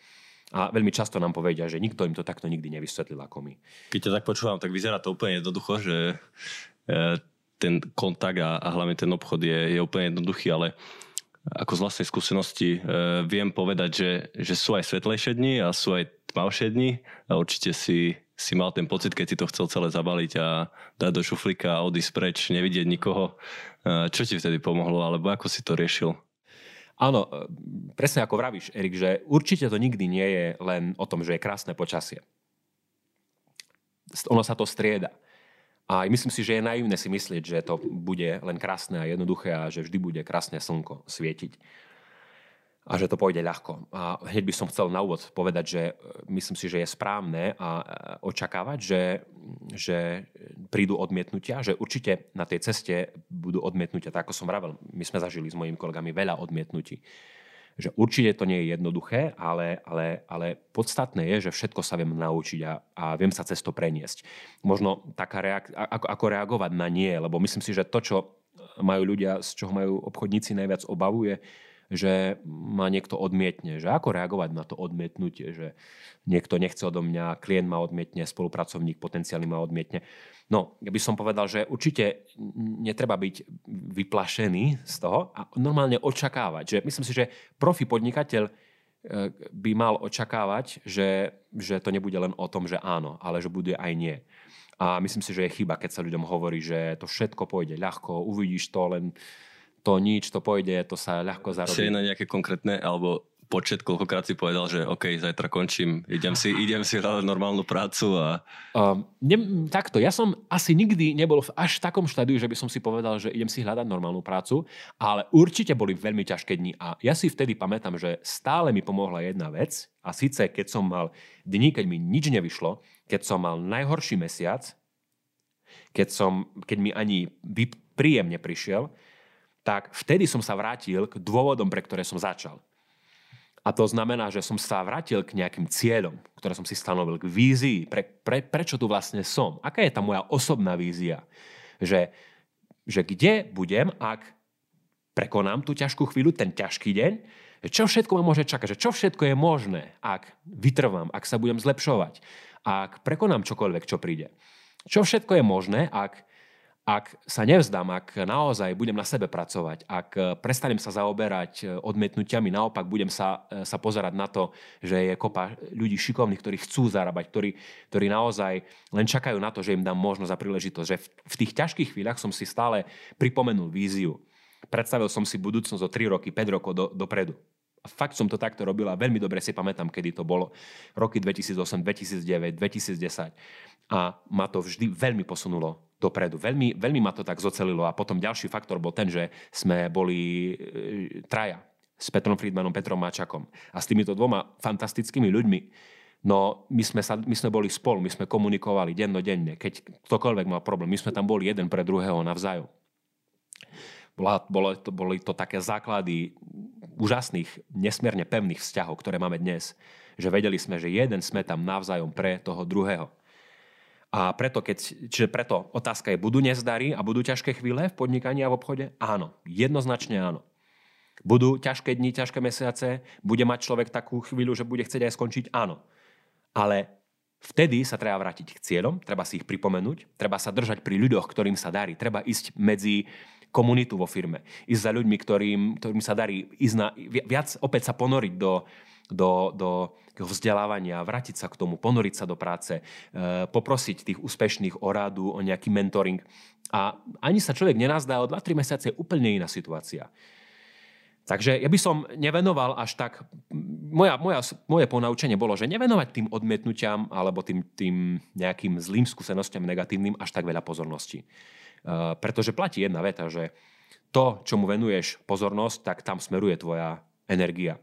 A veľmi často nám povedia, že nikto im to takto nikdy nevysvetlil ako my. Keď ťa tak počúvam, tak vyzerá to úplne jednoducho, že e, ten kontakt a, a hlavne ten obchod je, je úplne jednoduchý, ale ako z vlastnej skúsenosti e, viem povedať, že, že sú aj svetlejšie dni a sú aj tmavšie dni a určite si si mal ten pocit, keď si to chcel celé zabaliť a dať do šuflíka a odísť preč, nevidieť nikoho. Čo ti vtedy pomohlo, alebo ako si to riešil? Áno, e, presne ako vravíš, Erik, že určite to nikdy nie je len o tom, že je krásne počasie. Ono sa to strieda. A myslím si, že je naivné si myslieť, že to bude len krásne a jednoduché a že vždy bude krásne slnko svietiť a že to pôjde ľahko. A hneď by som chcel na úvod povedať, že e, myslím si, že je správne a e, očakávať, že, že prídu odmietnutia, že určite na tej ceste budú odmietnutia, tak ako som vravel, my sme zažili s mojimi kolegami veľa odmietnutí. Že určite to nie je jednoduché, ale, ale, ale podstatné je, že všetko sa viem naučiť a, a viem sa cez to preniesť. Možno taká reak- ako, ako reagovať na nie, lebo myslím si, že to, čo majú ľudia, z čoho majú obchodníci najviac obavu, je, že ma niekto odmietne. Že ako reagovať na to odmietnutie, že niekto nechce odo mňa, klient ma odmietne, spolupracovník potenciálny ma odmietne. No, ja by som povedal, že určite netreba byť vyplašený z toho a normálne očakávať. Že myslím si, že profi podnikateľ e, by mal očakávať, že, že to nebude len o tom, že áno, ale že bude aj nie. A myslím si, že je chyba, keď sa ľuďom hovorí, že to všetko pôjde ľahko, uvidíš to len to nič, to pôjde, to sa ľahko zarobí. Si na nejaké konkrétne alebo počet, koľkokrát si povedal, že OK, zajtra končím, idem si, idem si hľadať normálnu prácu a... Uh, ne, takto, ja som asi nikdy nebol v až takom štádiu, že by som si povedal, že idem si hľadať normálnu prácu, ale určite boli veľmi ťažké dni a ja si vtedy pamätám, že stále mi pomohla jedna vec a síce keď som mal dni, keď mi nič nevyšlo, keď som mal najhorší mesiac, keď, som, keď mi ani príjem neprišiel, tak vtedy som sa vrátil k dôvodom, pre ktoré som začal. A to znamená, že som sa vrátil k nejakým cieľom, ktoré som si stanovil, k vízii, pre, pre, prečo tu vlastne som. Aká je tá moja osobná vízia? Že, že kde budem, ak prekonám tú ťažkú chvíľu, ten ťažký deň, čo všetko ma môže čakať, že čo všetko je možné, ak vytrvám, ak sa budem zlepšovať, ak prekonám čokoľvek, čo príde. Čo všetko je možné, ak ak sa nevzdám, ak naozaj budem na sebe pracovať, ak e, prestanem sa zaoberať e, odmietnutiami, naopak budem sa, e, sa pozerať na to, že je kopa ľudí šikovných, ktorí chcú zarábať, ktorí, ktorí naozaj len čakajú na to, že im dám možnosť a príležitosť. Že v, v tých ťažkých chvíľach som si stále pripomenul víziu. Predstavil som si budúcnosť o 3 roky, 5 rokov do, dopredu. A fakt som to takto robil a veľmi dobre si pamätám, kedy to bolo. Roky 2008, 2009, 2010. A ma to vždy veľmi posunulo dopredu. Veľmi, veľmi ma to tak zocelilo a potom ďalší faktor bol ten, že sme boli e, traja s Petrom Friedmanom, Petrom Mačakom a s týmito dvoma fantastickými ľuďmi. No my sme, sa, my sme boli spolu, my sme komunikovali dennodenne. Keď ktokoľvek mal problém, my sme tam boli jeden pre druhého navzájom. Bola, to, boli to také základy úžasných, nesmierne pevných vzťahov, ktoré máme dnes. Že vedeli sme, že jeden sme tam navzájom pre toho druhého. A preto, keď, čiže preto otázka je, budú nezdary a budú ťažké chvíle v podnikaní a v obchode? Áno, jednoznačne áno. Budú ťažké dni, ťažké mesiace? Bude mať človek takú chvíľu, že bude chcieť aj skončiť? Áno. Ale vtedy sa treba vrátiť k cieľom, treba si ich pripomenúť, treba sa držať pri ľuďoch, ktorým sa darí, treba ísť medzi komunitu vo firme, ísť za ľuďmi, ktorým, ktorým sa darí, ísť na, viac opäť sa ponoriť do, do, do vzdelávania, vrátiť sa k tomu, ponoriť sa do práce, e, poprosiť tých úspešných o rádu, o nejaký mentoring. A ani sa človek nenazdá, o 2-3 mesiace je úplne iná situácia. Takže ja by som nevenoval až tak... Moja, moja, moje ponaučenie bolo, že nevenovať tým odmietnutiam alebo tým, tým nejakým zlým skúsenostiam negatívnym až tak veľa pozornosti. Uh, pretože platí jedna veta, že to, čomu venuješ pozornosť, tak tam smeruje tvoja energia.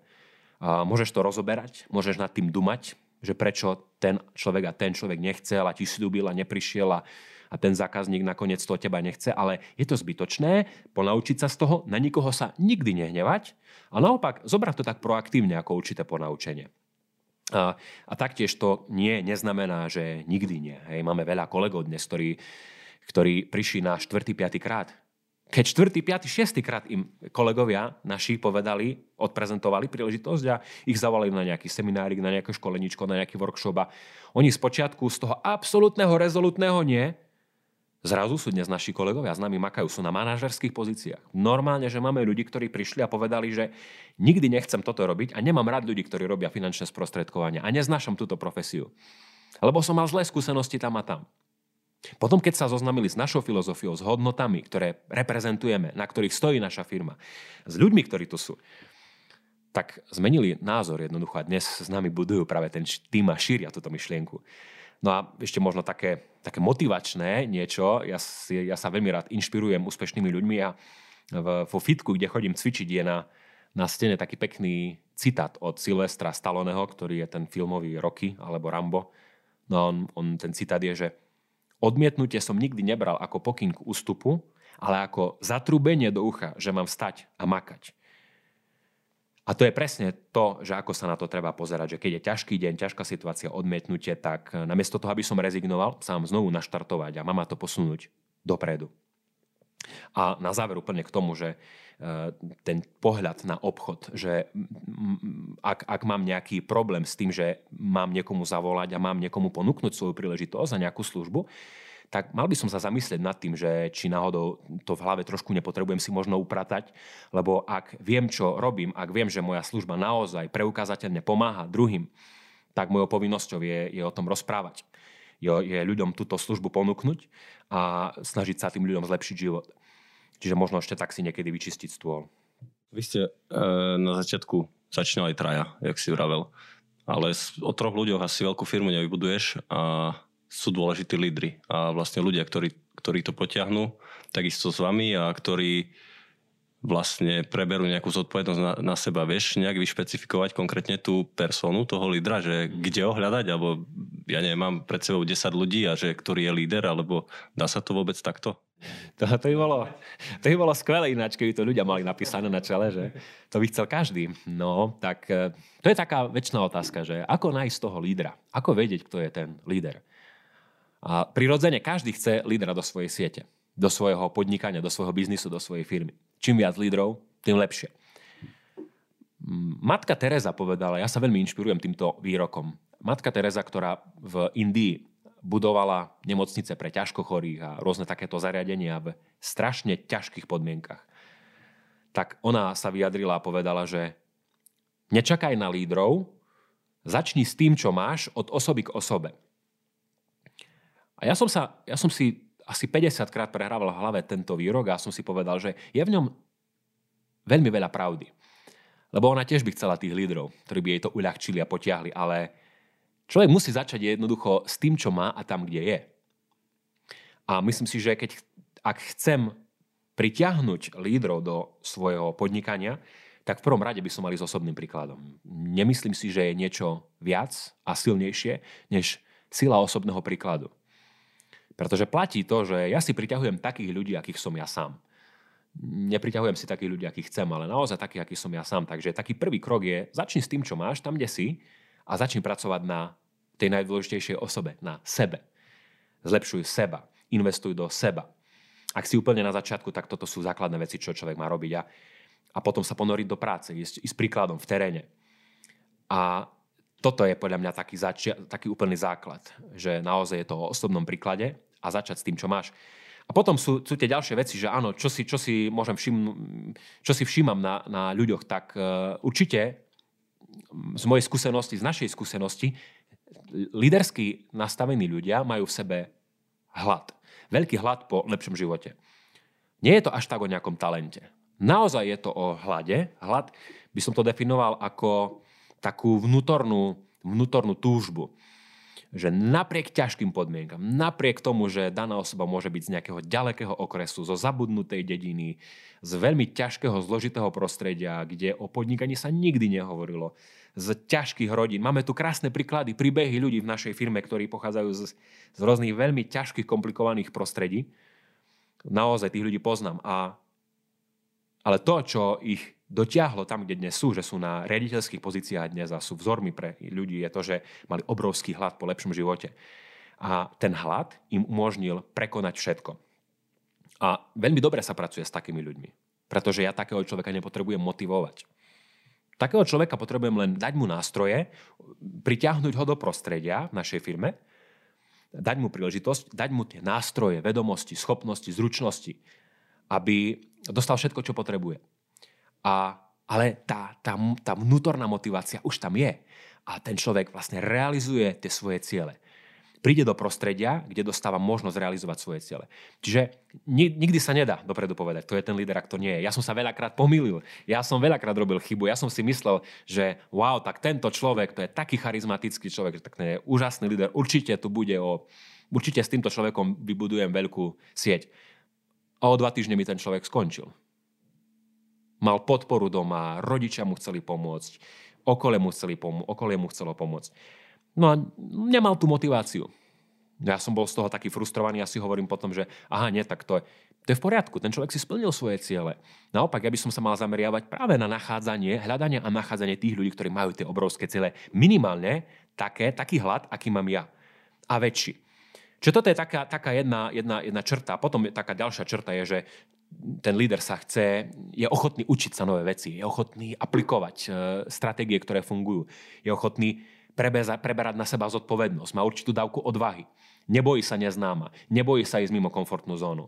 Môžeš to rozoberať, môžeš nad tým dumať, že prečo ten človek a ten človek nechcel a ti slúbil a neprišiel a, a ten zákazník nakoniec to od teba nechce, ale je to zbytočné, ponaučiť sa z toho, na nikoho sa nikdy nehnevať a naopak zobrať to tak proaktívne ako určité ponaučenie. A, a taktiež to nie neznamená, že nikdy nie. Hej, máme veľa kolegov dnes, ktorí, ktorí prišli na 4. 5. krát keď 4., 5., 6. krát im kolegovia naši povedali, odprezentovali príležitosť a ich zavolali na nejaký seminárik, na nejaké školeničko, na nejaký workshop oni z počiatku z toho absolútneho, rezolutného nie, zrazu sú dnes naši kolegovia s nami makajú, sú na manažerských pozíciách. Normálne, že máme ľudí, ktorí prišli a povedali, že nikdy nechcem toto robiť a nemám rád ľudí, ktorí robia finančné sprostredkovania a neznášam túto profesiu. Lebo som mal zlé skúsenosti tam a tam. Potom, keď sa zoznamili s našou filozofiou, s hodnotami, ktoré reprezentujeme, na ktorých stojí naša firma, s ľuďmi, ktorí tu sú, tak zmenili názor jednoducho a dnes s nami budujú práve ten tým a šíria túto myšlienku. No a ešte možno také, také motivačné niečo. Ja, si, ja sa veľmi rád inšpirujem úspešnými ľuďmi a vo fitku, kde chodím cvičiť, je na, na stene taký pekný citát od Silvestra Staloneho, ktorý je ten filmový Rocky alebo Rambo. No on, on ten citát je, že Odmietnutie som nikdy nebral ako pokyn k ústupu, ale ako zatrubenie do ucha, že mám vstať a makať. A to je presne to, že ako sa na to treba pozerať, že keď je ťažký deň, ťažká situácia, odmietnutie, tak namiesto toho, aby som rezignoval, sám znovu naštartovať a mám to posunúť dopredu. A na záver úplne k tomu, že Eh, ten pohľad na obchod, že ak, ak mám nejaký problém s tým, že mám niekomu zavolať a mám niekomu ponúknuť svoju príležitosť za nejakú službu, tak mal by som sa zamyslieť nad tým, že či náhodou to v hlave trošku nepotrebujem si možno upratať, lebo ak viem, čo robím, ak viem, že moja služba naozaj preukázateľne pomáha druhým, tak mojou povinnosťou je, je o tom rozprávať. Je, je ľuďom túto službu ponúknuť a snažiť sa tým ľuďom zlepšiť život. Čiže možno ešte tak si niekedy vyčistiť stôl. Vy ste e, na začiatku začne aj traja, jak si vravel. Ale o troch ľuďoch asi veľkú firmu nevybuduješ a sú dôležití lídry a vlastne ľudia, ktorí, ktorí to potiahnú, takisto s vami a ktorí vlastne preberú nejakú zodpovednosť na, na seba. Vieš nejak vyšpecifikovať konkrétne tú personu, toho lídra, že kde ho hľadať, alebo ja neviem, mám pred sebou 10 ľudí a že ktorý je líder, alebo dá sa to vôbec takto? To, to, by bolo, to by bolo skvelé ináč, keby to ľudia mali napísané na čele, že to by chcel každý. No, tak e, to je taká väčšiná otázka, že ako nájsť toho lídra? Ako vedieť, kto je ten líder? A prirodzene každý chce lídra do svojej siete, do svojho podnikania, do svojho biznisu, do svojej firmy. Čím viac lídrov, tým lepšie. Matka Teresa povedala, ja sa veľmi inšpirujem týmto výrokom. Matka Teresa, ktorá v Indii budovala nemocnice pre ťažkochorých a rôzne takéto zariadenia v strašne ťažkých podmienkach. Tak ona sa vyjadrila a povedala, že nečakaj na lídrov, začni s tým, čo máš, od osoby k osobe. A ja som, sa, ja som si asi 50 krát prehrával v hlave tento výrok a som si povedal, že je v ňom veľmi veľa pravdy. Lebo ona tiež by chcela tých lídrov, ktorí by jej to uľahčili a potiahli, ale človek musí začať jednoducho s tým, čo má a tam, kde je. A myslím si, že keď, ak chcem pritiahnuť lídrov do svojho podnikania, tak v prvom rade by som mali s osobným príkladom. Nemyslím si, že je niečo viac a silnejšie než sila osobného príkladu. Pretože platí to, že ja si priťahujem takých ľudí, akých som ja sám. Nepriťahujem si takých ľudí, akých chcem, ale naozaj takých, akých som ja sám. Takže taký prvý krok je, začni s tým, čo máš, tam, kde si a začni pracovať na tej najdôležitejšej osobe, na sebe. Zlepšuj seba, investuj do seba. Ak si úplne na začiatku, tak toto sú základné veci, čo človek má robiť a, a potom sa ponoriť do práce, ísť, ísť príkladom v teréne. A toto je podľa mňa taký, začia, taký úplný základ, že naozaj je to o osobnom príklade a začať s tým, čo máš. A potom sú, sú tie ďalšie veci, že áno, čo si, čo si, môžem všim, čo si všímam na, na ľuďoch, tak uh, určite z mojej skúsenosti, z našej skúsenosti, lídersky nastavení ľudia majú v sebe hlad. Veľký hlad po lepšom živote. Nie je to až tak o nejakom talente. Naozaj je to o hlade. Hlad by som to definoval ako takú vnútornú, vnútornú túžbu že napriek ťažkým podmienkam, napriek tomu, že daná osoba môže byť z nejakého ďalekého okresu, zo zabudnutej dediny, z veľmi ťažkého, zložitého prostredia, kde o podnikaní sa nikdy nehovorilo, z ťažkých rodín. Máme tu krásne príklady, príbehy ľudí v našej firme, ktorí pochádzajú z, z rôznych veľmi ťažkých, komplikovaných prostredí. Naozaj tých ľudí poznám. A, ale to, čo ich dotiahlo tam, kde dnes sú, že sú na riaditeľských pozíciách dnes a sú vzormi pre ľudí, je to, že mali obrovský hlad po lepšom živote. A ten hlad im umožnil prekonať všetko. A veľmi dobre sa pracuje s takými ľuďmi, pretože ja takého človeka nepotrebujem motivovať. Takého človeka potrebujem len dať mu nástroje, pritiahnuť ho do prostredia v našej firme, dať mu príležitosť, dať mu tie nástroje, vedomosti, schopnosti, zručnosti, aby dostal všetko, čo potrebuje. A, ale tá, tá, tá vnútorná motivácia už tam je. A ten človek vlastne realizuje tie svoje ciele. Príde do prostredia, kde dostáva možnosť realizovať svoje ciele. Čiže nikdy sa nedá dopredu povedať, to je ten líder, ak to nie je. Ja som sa veľakrát pomýlil, ja som veľakrát robil chybu, ja som si myslel, že wow, tak tento človek, to je taký charizmatický človek, že tak ten je úžasný líder, určite tu bude o, určite s týmto človekom vybudujem veľkú sieť. A o dva týždne mi ten človek skončil. Mal podporu doma, rodičia mu chceli pomôcť, okolie mu, chceli pomô- okolie mu chcelo pomôcť. No a nemal tú motiváciu. Ja som bol z toho taký frustrovaný a si hovorím potom, že aha, nie, tak to je, to je v poriadku, ten človek si splnil svoje ciele. Naopak, ja by som sa mal zameriavať práve na nachádzanie, hľadanie a nachádzanie tých ľudí, ktorí majú tie obrovské ciele. Minimálne také, taký hlad, aký mám ja. A väčší. Čo toto je taká, taká jedna, jedna, jedna črta. Potom je taká ďalšia črta je, že ten líder sa chce, je ochotný učiť sa nové veci, je ochotný aplikovať e, stratégie, ktoré fungujú, je ochotný prebeza, preberať na seba zodpovednosť, má určitú dávku odvahy, nebojí sa neznáma, nebojí sa ísť mimo komfortnú zónu.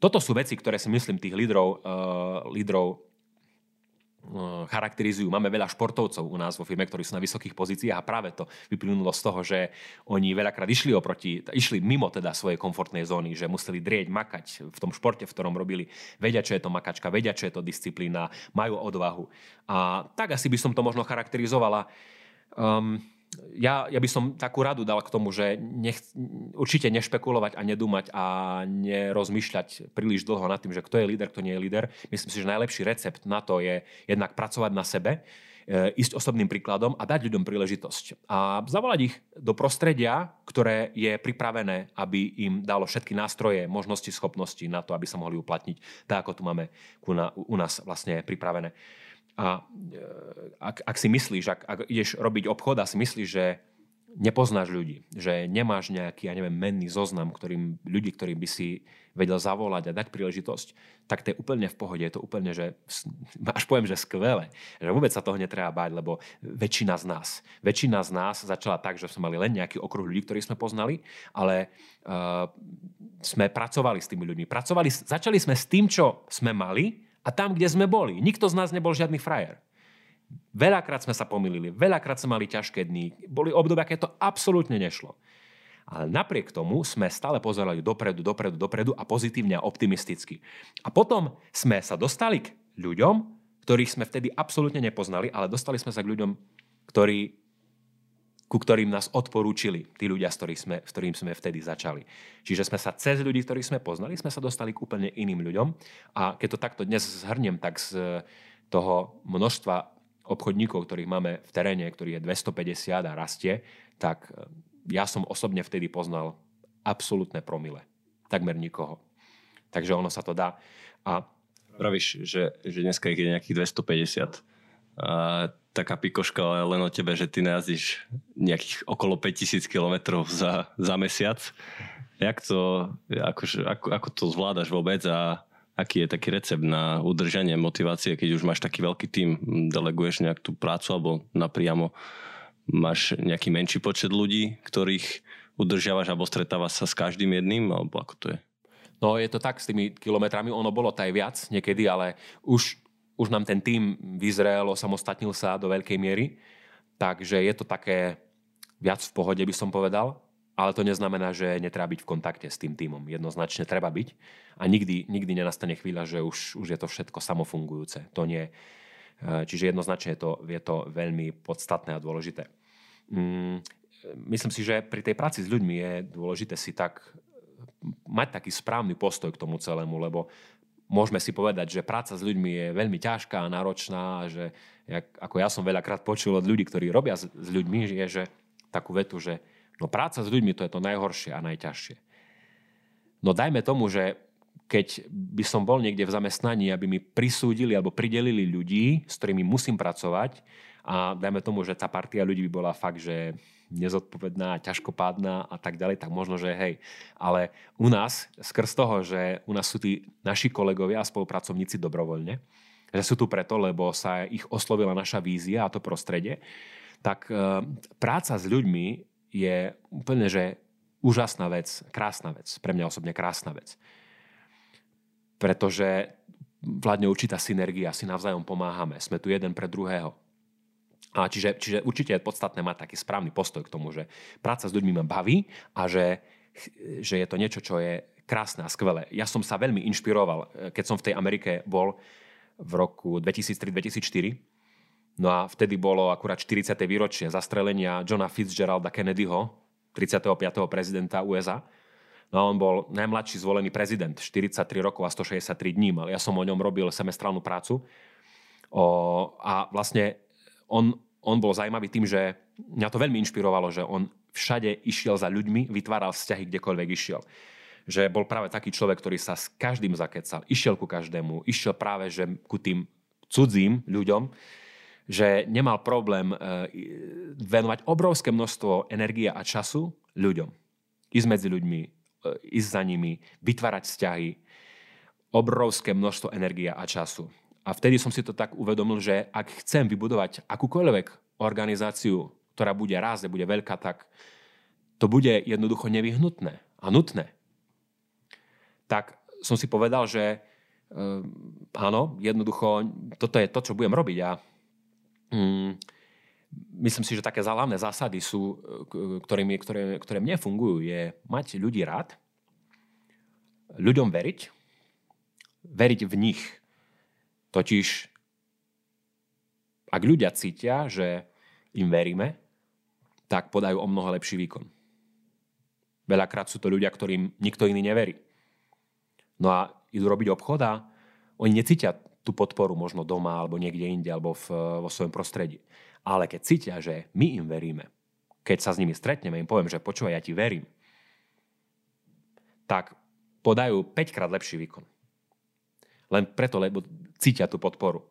Toto sú veci, ktoré si myslím tých lídrov, uh, lídrov charakterizujú. Máme veľa športovcov u nás vo firme, ktorí sú na vysokých pozíciách a práve to vyplynulo z toho, že oni veľakrát išli oproti, išli mimo teda svojej komfortnej zóny, že museli drieť, makať v tom športe, v ktorom robili. Vedia, čo je to makačka, vedia, čo je to disciplína, majú odvahu. A tak asi by som to možno charakterizovala. Um, ja, ja by som takú radu dal k tomu, že nech, určite nešpekulovať a nedúmať a nerozmýšľať príliš dlho nad tým, že kto je líder, kto nie je líder. Myslím si, že najlepší recept na to je jednak pracovať na sebe, e, ísť osobným príkladom a dať ľuďom príležitosť. A zavolať ich do prostredia, ktoré je pripravené, aby im dalo všetky nástroje, možnosti, schopnosti na to, aby sa mohli uplatniť tak, ako tu máme u nás vlastne pripravené. A e, ak, ak si myslíš, ak, ak ideš robiť obchod a si myslíš, že nepoznáš ľudí, že nemáš nejaký, ja neviem, menný zoznam ktorým, ľudí, ktorým by si vedel zavolať a dať príležitosť, tak to je úplne v pohode. Je to úplne, že až poviem, že skvelé. Že vôbec sa toho netreba báť, lebo väčšina z nás, väčšina z nás začala tak, že sme mali len nejaký okruh ľudí, ktorých sme poznali, ale uh, sme pracovali s tými ľuďmi. Pracovali, začali sme s tým, čo sme mali a tam, kde sme boli. Nikto z nás nebol žiadny frajer. Veľakrát sme sa pomýlili, veľakrát sme mali ťažké dny, boli obdobia, keď to absolútne nešlo. Ale napriek tomu sme stále pozerali dopredu, dopredu, dopredu a pozitívne a optimisticky. A potom sme sa dostali k ľuďom, ktorých sme vtedy absolútne nepoznali, ale dostali sme sa k ľuďom, ktorí ku ktorým nás odporúčili tí ľudia, s ktorým sme, s ktorým sme vtedy začali. Čiže sme sa cez ľudí, ktorých sme poznali, sme sa dostali k úplne iným ľuďom. A keď to takto dnes zhrniem, tak z toho množstva obchodníkov, ktorých máme v teréne, ktorý je 250 a rastie, tak e, ja som osobne vtedy poznal absolútne promile. Takmer nikoho. Takže ono sa to dá. A Pravíš, že, že dneska je nejakých 250. A taká pikoška len o tebe, že ty najazdíš nejakých okolo 5000 km za, za mesiac. Jak to, akože, ako, ako to zvládaš vôbec a aký je taký recept na udržanie motivácie, keď už máš taký veľký tým, deleguješ nejak tú prácu alebo napriamo máš nejaký menší počet ľudí, ktorých udržiavaš alebo stretávaš sa s každým jedným, alebo ako to je? No je to tak s tými kilometrami, ono bolo aj viac niekedy, ale už už nám ten tým vyzrel, osamostatnil sa do veľkej miery, takže je to také viac v pohode, by som povedal, ale to neznamená, že netreba byť v kontakte s tým týmom. Jednoznačne treba byť a nikdy, nikdy nenastane chvíľa, že už, už je to všetko samofungujúce. To nie. E, čiže jednoznačne je to, je to veľmi podstatné a dôležité. Mm, myslím si, že pri tej práci s ľuďmi je dôležité si tak mať taký správny postoj k tomu celému, lebo môžeme si povedať, že práca s ľuďmi je veľmi ťažká a náročná, že jak, ako ja som veľakrát počul od ľudí, ktorí robia s, s ľuďmi, je, že takú vetu, že no práca s ľuďmi to je to najhoršie a najťažšie. No dajme tomu, že keď by som bol niekde v zamestnaní, aby mi prisúdili alebo pridelili ľudí, s ktorými musím pracovať a dajme tomu, že tá partia ľudí by bola fakt, že nezodpovedná, ťažkopádna a tak ďalej, tak možno, že hej. Ale u nás, skrz toho, že u nás sú tí naši kolegovia a spolupracovníci dobrovoľne, že sú tu preto, lebo sa ich oslovila naša vízia a to prostredie, tak e, práca s ľuďmi je úplne, že úžasná vec, krásna vec. Pre mňa osobne krásna vec. Pretože vládne určitá synergia, si navzájom pomáhame, sme tu jeden pre druhého. A čiže, čiže určite je podstatné mať taký správny postoj k tomu, že práca s ľuďmi ma baví a že, že je to niečo, čo je krásne a skvelé. Ja som sa veľmi inšpiroval, eh, keď som v tej Amerike bol v roku 2003-2004. No a vtedy bolo akurát 40. výročie zastrelenia Johna Fitzgeralda Kennedyho, 35. prezidenta USA. No a on bol najmladší zvolený prezident, 43 rokov a 163 dní. Ja som o ňom robil semestrálnu prácu. O, a vlastne on, on bol zaujímavý tým, že mňa to veľmi inšpirovalo, že on všade išiel za ľuďmi, vytváral vzťahy kdekoľvek išiel. Že bol práve taký človek, ktorý sa s každým zakecal, išiel ku každému, išiel práve že ku tým cudzím ľuďom, že nemal problém e, venovať obrovské množstvo energie a času ľuďom. Ísť medzi ľuďmi, e, ísť za nimi, vytvárať vzťahy, obrovské množstvo energie a času. A vtedy som si to tak uvedomil, že ak chcem vybudovať akúkoľvek organizáciu, ktorá bude rásť bude veľká, tak to bude jednoducho nevyhnutné a nutné. Tak som si povedal, že ehm, áno, jednoducho, toto je to, čo budem robiť. A mm, myslím si, že také hlavné zásady sú, ktorými, ktoré, ktoré mne fungujú, je mať ľudí rád, ľuďom veriť, veriť v nich. Totiž, ak ľudia cítia, že im veríme, tak podajú o mnoho lepší výkon. Veľakrát sú to ľudia, ktorým nikto iný neverí. No a idú robiť obchod a oni necítia tú podporu možno doma alebo niekde inde alebo v, vo svojom prostredí. Ale keď cítia, že my im veríme, keď sa s nimi stretneme, im poviem, že počúvaj, ja ti verím, tak podajú 5 krát lepší výkon. Len preto, lebo cítia tú podporu.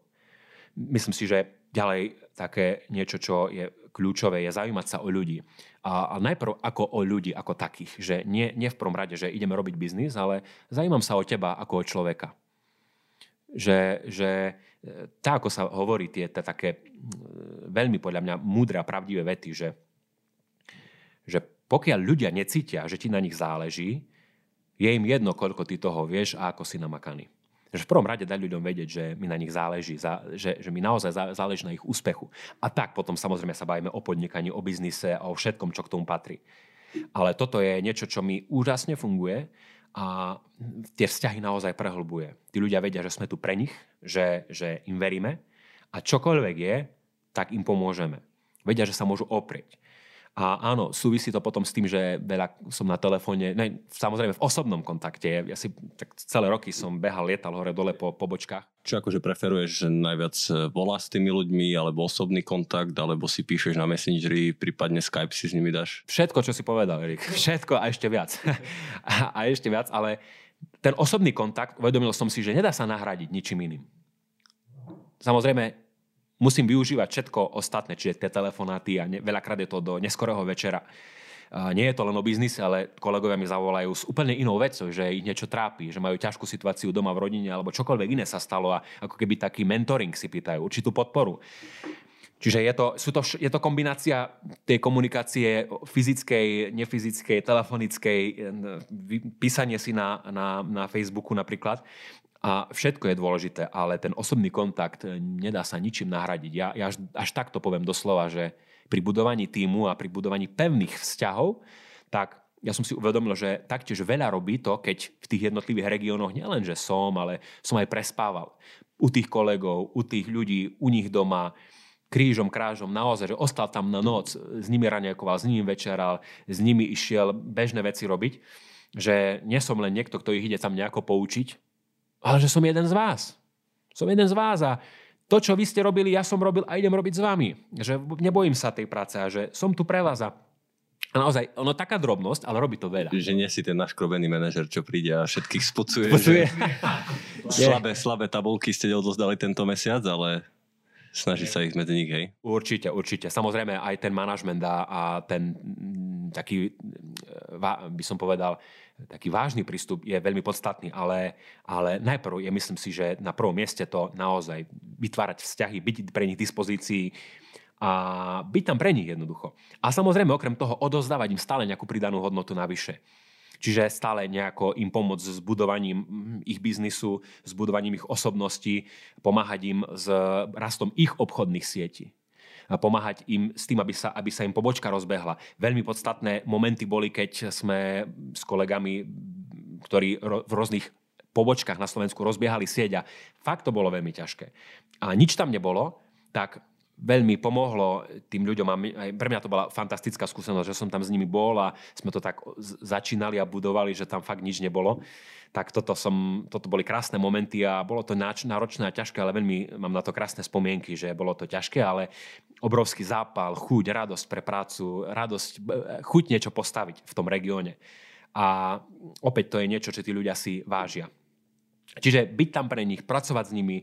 Myslím si, že ďalej také niečo, čo je kľúčové, je zaujímať sa o ľudí. A, a najprv ako o ľudí, ako takých. Že nie, nie v prvom rade, že ideme robiť biznis, ale zaujímam sa o teba ako o človeka. Že, že e, tá, ako sa hovorí, tie, tie také veľmi podľa mňa múdre a pravdivé vety, že, že pokiaľ ľudia necítia, že ti na nich záleží, je im jedno, koľko ty toho vieš a ako si namakaný. Že v prvom rade dať ľuďom vedieť, že mi na nich záleží, že, že mi naozaj záleží na ich úspechu. A tak potom samozrejme sa bavíme o podnikaní, o biznise a o všetkom, čo k tomu patrí. Ale toto je niečo, čo mi úžasne funguje a tie vzťahy naozaj prehlbuje. Tí ľudia vedia, že sme tu pre nich, že, že im veríme a čokoľvek je, tak im pomôžeme. Vedia, že sa môžu oprieť. A áno, súvisí to potom s tým, že veľa som na telefóne, ne, samozrejme v osobnom kontakte. Ja si tak celé roky som behal, lietal hore dole po pobočkách. Čo akože preferuješ, že najviac e, volá s tými ľuďmi, alebo osobný kontakt, alebo si píšeš na Messengeri, prípadne Skype si s nimi dáš? Všetko, čo si povedal, Erik. Všetko a ešte viac. a, a ešte viac, ale ten osobný kontakt, uvedomil som si, že nedá sa nahradiť ničím iným. Samozrejme, musím využívať všetko ostatné, čiže tie telefonáty a ne, veľakrát je to do neskorého večera. A nie je to len o biznise, ale kolegovia mi zavolajú s úplne inou vecou, že ich niečo trápi, že majú ťažkú situáciu doma v rodine alebo čokoľvek iné sa stalo a ako keby taký mentoring si pýtajú, určitú podporu. Čiže je to, sú to, je to kombinácia tej komunikácie fyzickej, nefyzickej, telefonickej, písanie si na, na, na Facebooku napríklad a všetko je dôležité, ale ten osobný kontakt eh, nedá sa ničím nahradiť. Ja, ja až, až takto poviem doslova, že pri budovaní týmu a pri budovaní pevných vzťahov, tak ja som si uvedomil, že taktiež veľa robí to, keď v tých jednotlivých regiónoch nielen, že som, ale som aj prespával. U tých kolegov, u tých ľudí, u nich doma, krížom, krážom, naozaj, že ostal tam na noc, s nimi raňakoval, s nimi večeral, s nimi išiel bežné veci robiť, že nie som len niekto, kto ich ide tam nejako poučiť, ale že som jeden z vás. Som jeden z vás a to, čo vy ste robili, ja som robil a idem robiť s vami. Že nebojím sa tej práce a že som tu pre vás a a naozaj, ono taká drobnosť, ale robí to veľa. Že nie si ten naškrobený manažer, čo príde a všetkých spocuje. spocuje. Že slabé, slabé tabulky ste odozdali tento mesiac, ale snaží sa ich medzi nich, hej? Určite, určite. Samozrejme aj ten manažment a, a ten m, taký, by som povedal, taký vážny prístup je veľmi podstatný, ale, ale najprv je, myslím si, že na prvom mieste to naozaj vytvárať vzťahy, byť pre nich dispozícii a byť tam pre nich jednoducho. A samozrejme, okrem toho, odozdávať im stále nejakú pridanú hodnotu navyše. Čiže stále nejako im pomôcť s budovaním ich biznisu, s budovaním ich osobností, pomáhať im s rastom ich obchodných sietí pomáhať im s tým, aby sa, aby sa im pobočka rozbehla. Veľmi podstatné momenty boli, keď sme s kolegami, ktorí v rôznych pobočkách na Slovensku rozbiehali sieť a fakt to bolo veľmi ťažké. A nič tam nebolo, tak veľmi pomohlo tým ľuďom a aj pre mňa to bola fantastická skúsenosť, že som tam s nimi bol a sme to tak začínali a budovali, že tam fakt nič nebolo. Tak toto, som, toto boli krásne momenty a bolo to náročné a ťažké, ale veľmi mám na to krásne spomienky, že bolo to ťažké, ale obrovský zápal, chuť, radosť pre prácu, radosť, chuť niečo postaviť v tom regióne. A opäť to je niečo, čo tí ľudia si vážia. Čiže byť tam pre nich, pracovať s nimi,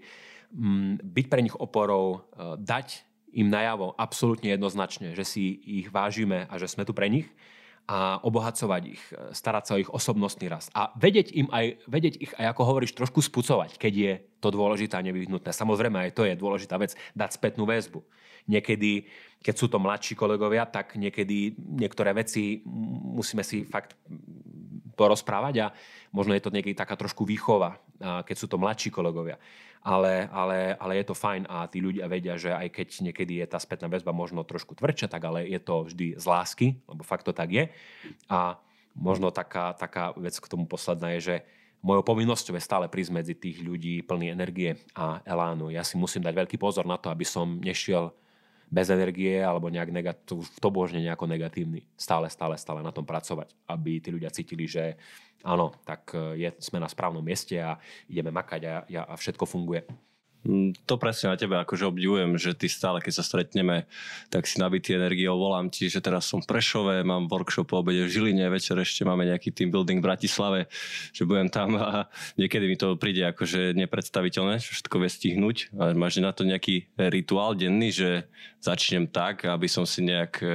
byť pre nich oporou, e, dať im najavo absolútne jednoznačne, že si ich vážime a že sme tu pre nich a obohacovať ich, starať sa o ich osobnostný rast. A vedieť, im aj, vedieť ich aj, ako hovoríš, trošku spucovať, keď je to dôležité a nevyhnutné. Samozrejme, aj to je dôležitá vec, dať spätnú väzbu. Niekedy, keď sú to mladší kolegovia, tak niekedy niektoré veci musíme si fakt porozprávať a možno je to niekedy taká trošku výchova, keď sú to mladší kolegovia. Ale, ale, ale je to fajn a tí ľudia vedia, že aj keď niekedy je tá spätná väzba možno trošku tvrdšia, tak ale je to vždy z lásky, lebo fakt to tak je. A možno taká, taká vec k tomu posledná je, že mojou povinnosťou je stále prísť medzi tých ľudí plný energie a elánu. Ja si musím dať veľký pozor na to, aby som nešiel bez energie alebo nejak negat- to božne nejako negatívny. Stále, stále, stále na tom pracovať, aby tí ľudia cítili, že áno, tak e, je, sme na správnom mieste a ideme makať a, a všetko funguje. Mm, to presne na tebe akože obdivujem, že ty stále, keď sa stretneme, tak si nabitý energiou, volám ti, že teraz som v Prešove, mám workshop po obede v Žiline, večer ešte máme nejaký team building v Bratislave, že budem tam a niekedy mi to príde akože nepredstaviteľné, čo všetko vie stihnúť. A máš na to nejaký rituál denný, že začnem tak, aby som si nejak e,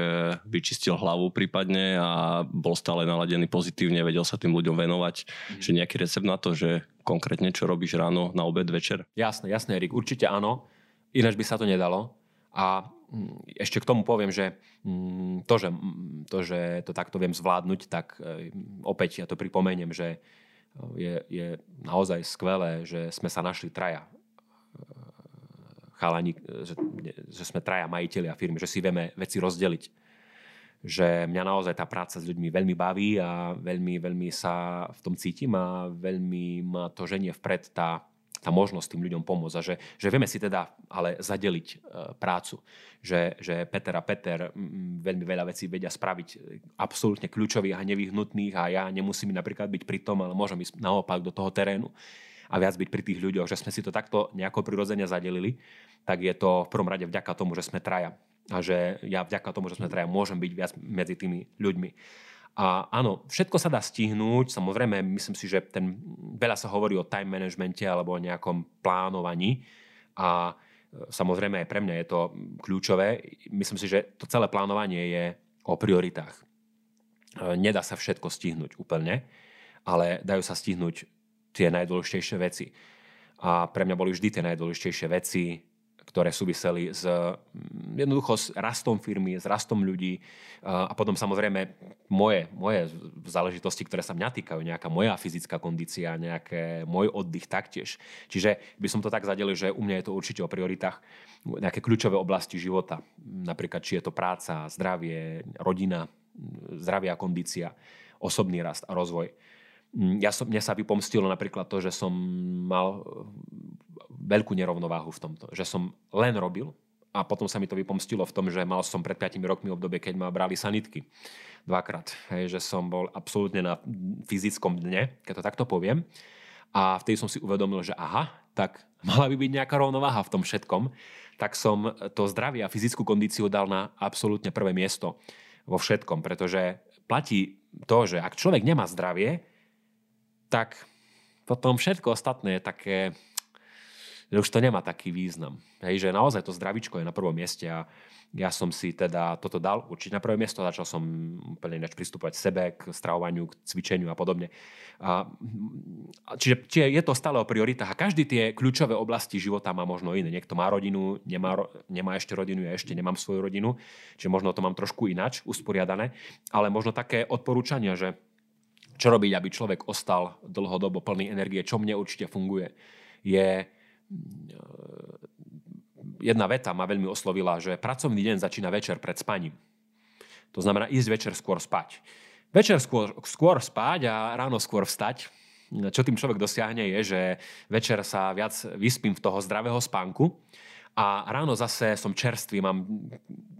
vyčistil hlavu prípadne a bol stále naladený pozitívne, vedel sa tým ľuďom venovať, mm. že nejaký recept na to, že konkrétne, čo robíš ráno, na obed, večer? Jasné, jasné, Erik, určite áno. Ináč by sa to nedalo. A mm, ešte k tomu poviem, že mm, to, že mm, to, že to takto viem zvládnuť, tak e, opäť ja to pripomeniem, že e, je, je naozaj skvelé, že sme sa našli traja e, chalani, že, že sme traja majiteľi a firmy, že si vieme veci rozdeliť že mňa naozaj tá práca s ľuďmi veľmi baví a veľmi, veľmi sa v tom cítim a veľmi ma to ženie vpred tá, tá možnosť tým ľuďom pomôcť. A že, že vieme si teda ale zadeliť e, prácu. Že, že Peter a Peter veľmi veľa vecí vedia spraviť absolútne kľúčových a nevyhnutných a ja nemusím napríklad byť pri tom, ale môžem ísť naopak do toho terénu a viac byť pri tých ľuďoch, že sme si to takto nejako prirodzene zadelili, tak je to v prvom rade vďaka tomu, že sme traja a že ja vďaka tomu, že sme traja, môžem byť viac medzi tými ľuďmi. A áno, všetko sa dá stihnúť, samozrejme, myslím si, že ten, veľa sa hovorí o time managemente alebo o nejakom plánovaní a e, samozrejme aj pre mňa je to kľúčové. Myslím si, že to celé plánovanie je o prioritách. E, nedá sa všetko stihnúť úplne, ale dajú sa stihnúť tie najdôležitejšie veci. A pre mňa boli vždy tie najdôležitejšie veci ktoré súviseli s mm, jednoducho s rastom firmy, s rastom ľudí a potom samozrejme moje, moje záležitosti, ktoré sa mňa týkajú, nejaká moja fyzická kondícia, nejaké môj oddych taktiež. Čiže by som to tak zadelil, že u mňa je to určite o prioritách nejaké kľúčové oblasti života. Napríklad, či je to práca, zdravie, rodina, zdravia, kondícia, osobný rast a rozvoj. Mm, ja som, mne sa vypomstilo napríklad to, že som mal veľkú nerovnováhu v tomto. Že som len robil a potom sa mi to vypomstilo v tom, že mal som pred 5 rokmi obdobie, keď ma brali sanitky dvakrát. Hej, že som bol absolútne na fyzickom dne, keď to takto poviem. A vtedy som si uvedomil, že aha, tak mala by byť nejaká rovnováha v tom všetkom. Tak som to zdravie a fyzickú kondíciu dal na absolútne prvé miesto vo všetkom, pretože platí to, že ak človek nemá zdravie, tak potom všetko ostatné je také že už to nemá taký význam. Hej, že naozaj to zdravičko je na prvom mieste a ja som si teda toto dal určite na prvé miesto, začal som úplne ináč pristúpať sebe, k stravovaniu, k cvičeniu a podobne. A, čiže, čiže je to stále o prioritách a každý tie kľúčové oblasti života má možno iné. Niekto má rodinu, nemá, nemá ešte rodinu, ja ešte nemám svoju rodinu, čiže možno to mám trošku inač usporiadané, ale možno také odporúčania, že čo robiť, aby človek ostal dlhodobo plný energie, čo mne určite funguje, je jedna veta ma veľmi oslovila, že pracovný deň začína večer pred spaním. To znamená ísť večer skôr spať. Večer skôr, skôr spať a ráno skôr vstať. Čo tým človek dosiahne je, že večer sa viac vyspím v toho zdravého spánku a ráno zase som čerstvý, mám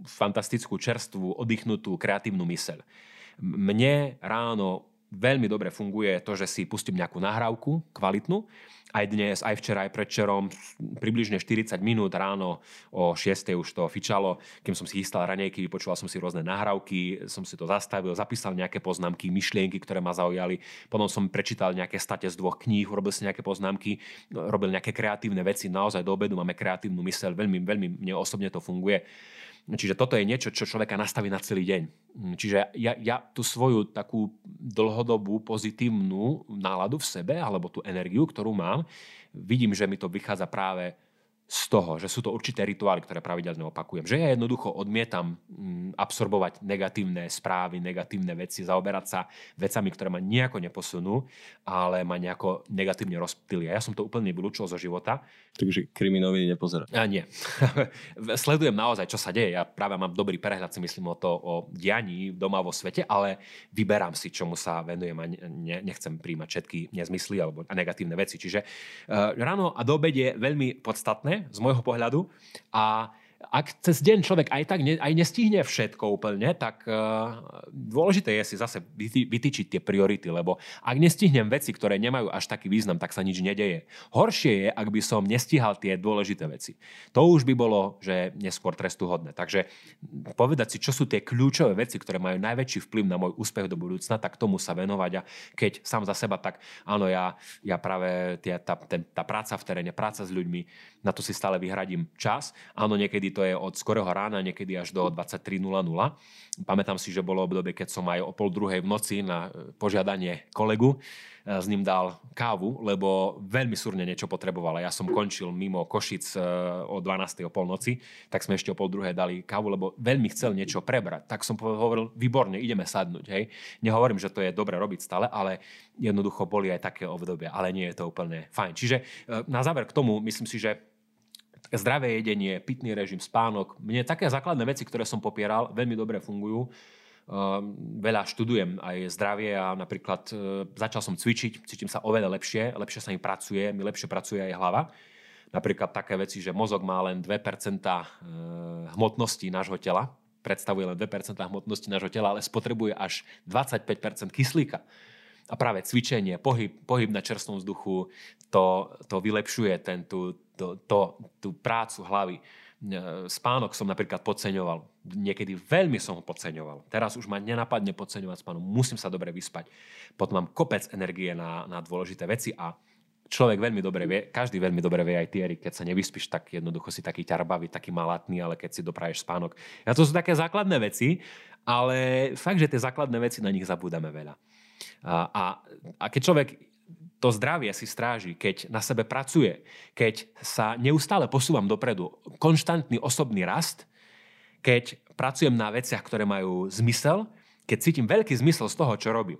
fantastickú čerstvú, oddychnutú, kreatívnu myseľ. Mne ráno veľmi dobre funguje to, že si pustím nejakú nahrávku kvalitnú. Aj dnes, aj včera, aj predčerom, približne 40 minút ráno o 6. už to fičalo, kým som si chystal ranejky, vypočúval som si rôzne nahrávky, som si to zastavil, zapísal nejaké poznámky, myšlienky, ktoré ma zaujali. Potom som prečítal nejaké state z dvoch kníh, urobil si nejaké poznámky, robil nejaké kreatívne veci. Naozaj do obedu máme kreatívnu myseľ, veľmi, veľmi mne osobne to funguje. Čiže toto je niečo, čo človeka nastaví na celý deň. Mm, čiže ja, ja tú svoju takú dlhodobú pozitívnu náladu v sebe, alebo tú energiu, ktorú mám, vidím, že mi to vychádza práve z toho, že sú to určité rituály, ktoré pravidelne opakujem. Že ja jednoducho odmietam mm, absorbovať negatívne správy, negatívne veci, zaoberať sa vecami, ktoré ma nejako neposunú, ale ma nejako negatívne rozptýlia. Ja som to úplne vylúčil zo života. Takže kriminoviny nepozerá. A nie. Sledujem naozaj, čo sa deje. Ja práve mám dobrý prehľad, si myslím o to, o dianí doma vo svete, ale vyberám si, čomu sa venujem a ne, nechcem príjmať všetky nezmysly alebo negatívne veci. Čiže uh, ráno a do obede je veľmi podstatné, z môjho pohľadu. A ak cez deň človek aj tak ne, aj nestihne všetko úplne, tak uh, dôležité je si zase vytýčiť tie priority, lebo ak nestihnem veci, ktoré nemajú až taký význam, tak sa nič nedeje. Horšie je, ak by som nestíhal tie dôležité veci. To už by bolo, že neskôr trestuhodné. Takže povedať si, čo sú tie kľúčové veci, ktoré majú najväčší vplyv na môj úspech do budúcna, tak tomu sa venovať a keď sám za seba, tak áno, ja, ja práve tie, tá, ten, tá práca v teréne, práca s ľuďmi, na to si stále vyhradím čas. Áno, niekedy to je od skorého rána, niekedy až do 23.00. Pamätám si, že bolo obdobie, keď som aj o pol druhej v noci na e, požiadanie kolegu e, s ním dal kávu, lebo veľmi súrne niečo potreboval. Ja som končil mimo Košic e, o 12. o polnoci, tak sme ešte o pol druhej dali kávu, lebo veľmi chcel niečo prebrať. Tak som hovoril, výborne, ideme sadnúť. Hej. Nehovorím, že to je dobre robiť stále, ale jednoducho boli aj také obdobia, ale nie je to úplne fajn. Čiže na záver k tomu, myslím si, že zdravé jedenie, pitný režim, spánok. Mne také základné veci, ktoré som popieral, veľmi dobre fungujú. Uh, veľa študujem aj zdravie a napríklad uh, začal som cvičiť, cítim sa oveľa lepšie, lepšie sa mi pracuje, mi lepšie pracuje aj hlava. Napríklad také veci, že mozog má len 2% uh, hmotnosti nášho tela, predstavuje len 2% hmotnosti nášho tela, ale spotrebuje až 25% kyslíka. A práve cvičenie, pohyb, pohyb na čerstvom vzduchu, to, to vylepšuje ten, tú, to, to, tú prácu hlavy. E, spánok som napríklad podceňoval. Niekedy veľmi som ho podceňoval. Teraz už ma nenapadne podceňovať spánok. Musím sa dobre vyspať. Potom mám kopec energie na, na dôležité veci a človek veľmi dobre vie, každý veľmi dobre vie aj tie, keď sa nevyspíš, tak jednoducho si taký ťarbavý, taký malatný, ale keď si dopraješ spánok. A to sú také základné veci, ale fakt, že tie základné veci na nich zabúdame veľa. A, a, a keď človek to zdravie si stráži, keď na sebe pracuje, keď sa neustále posúvam dopredu, konštantný osobný rast, keď pracujem na veciach, ktoré majú zmysel, keď cítim veľký zmysel z toho, čo robím,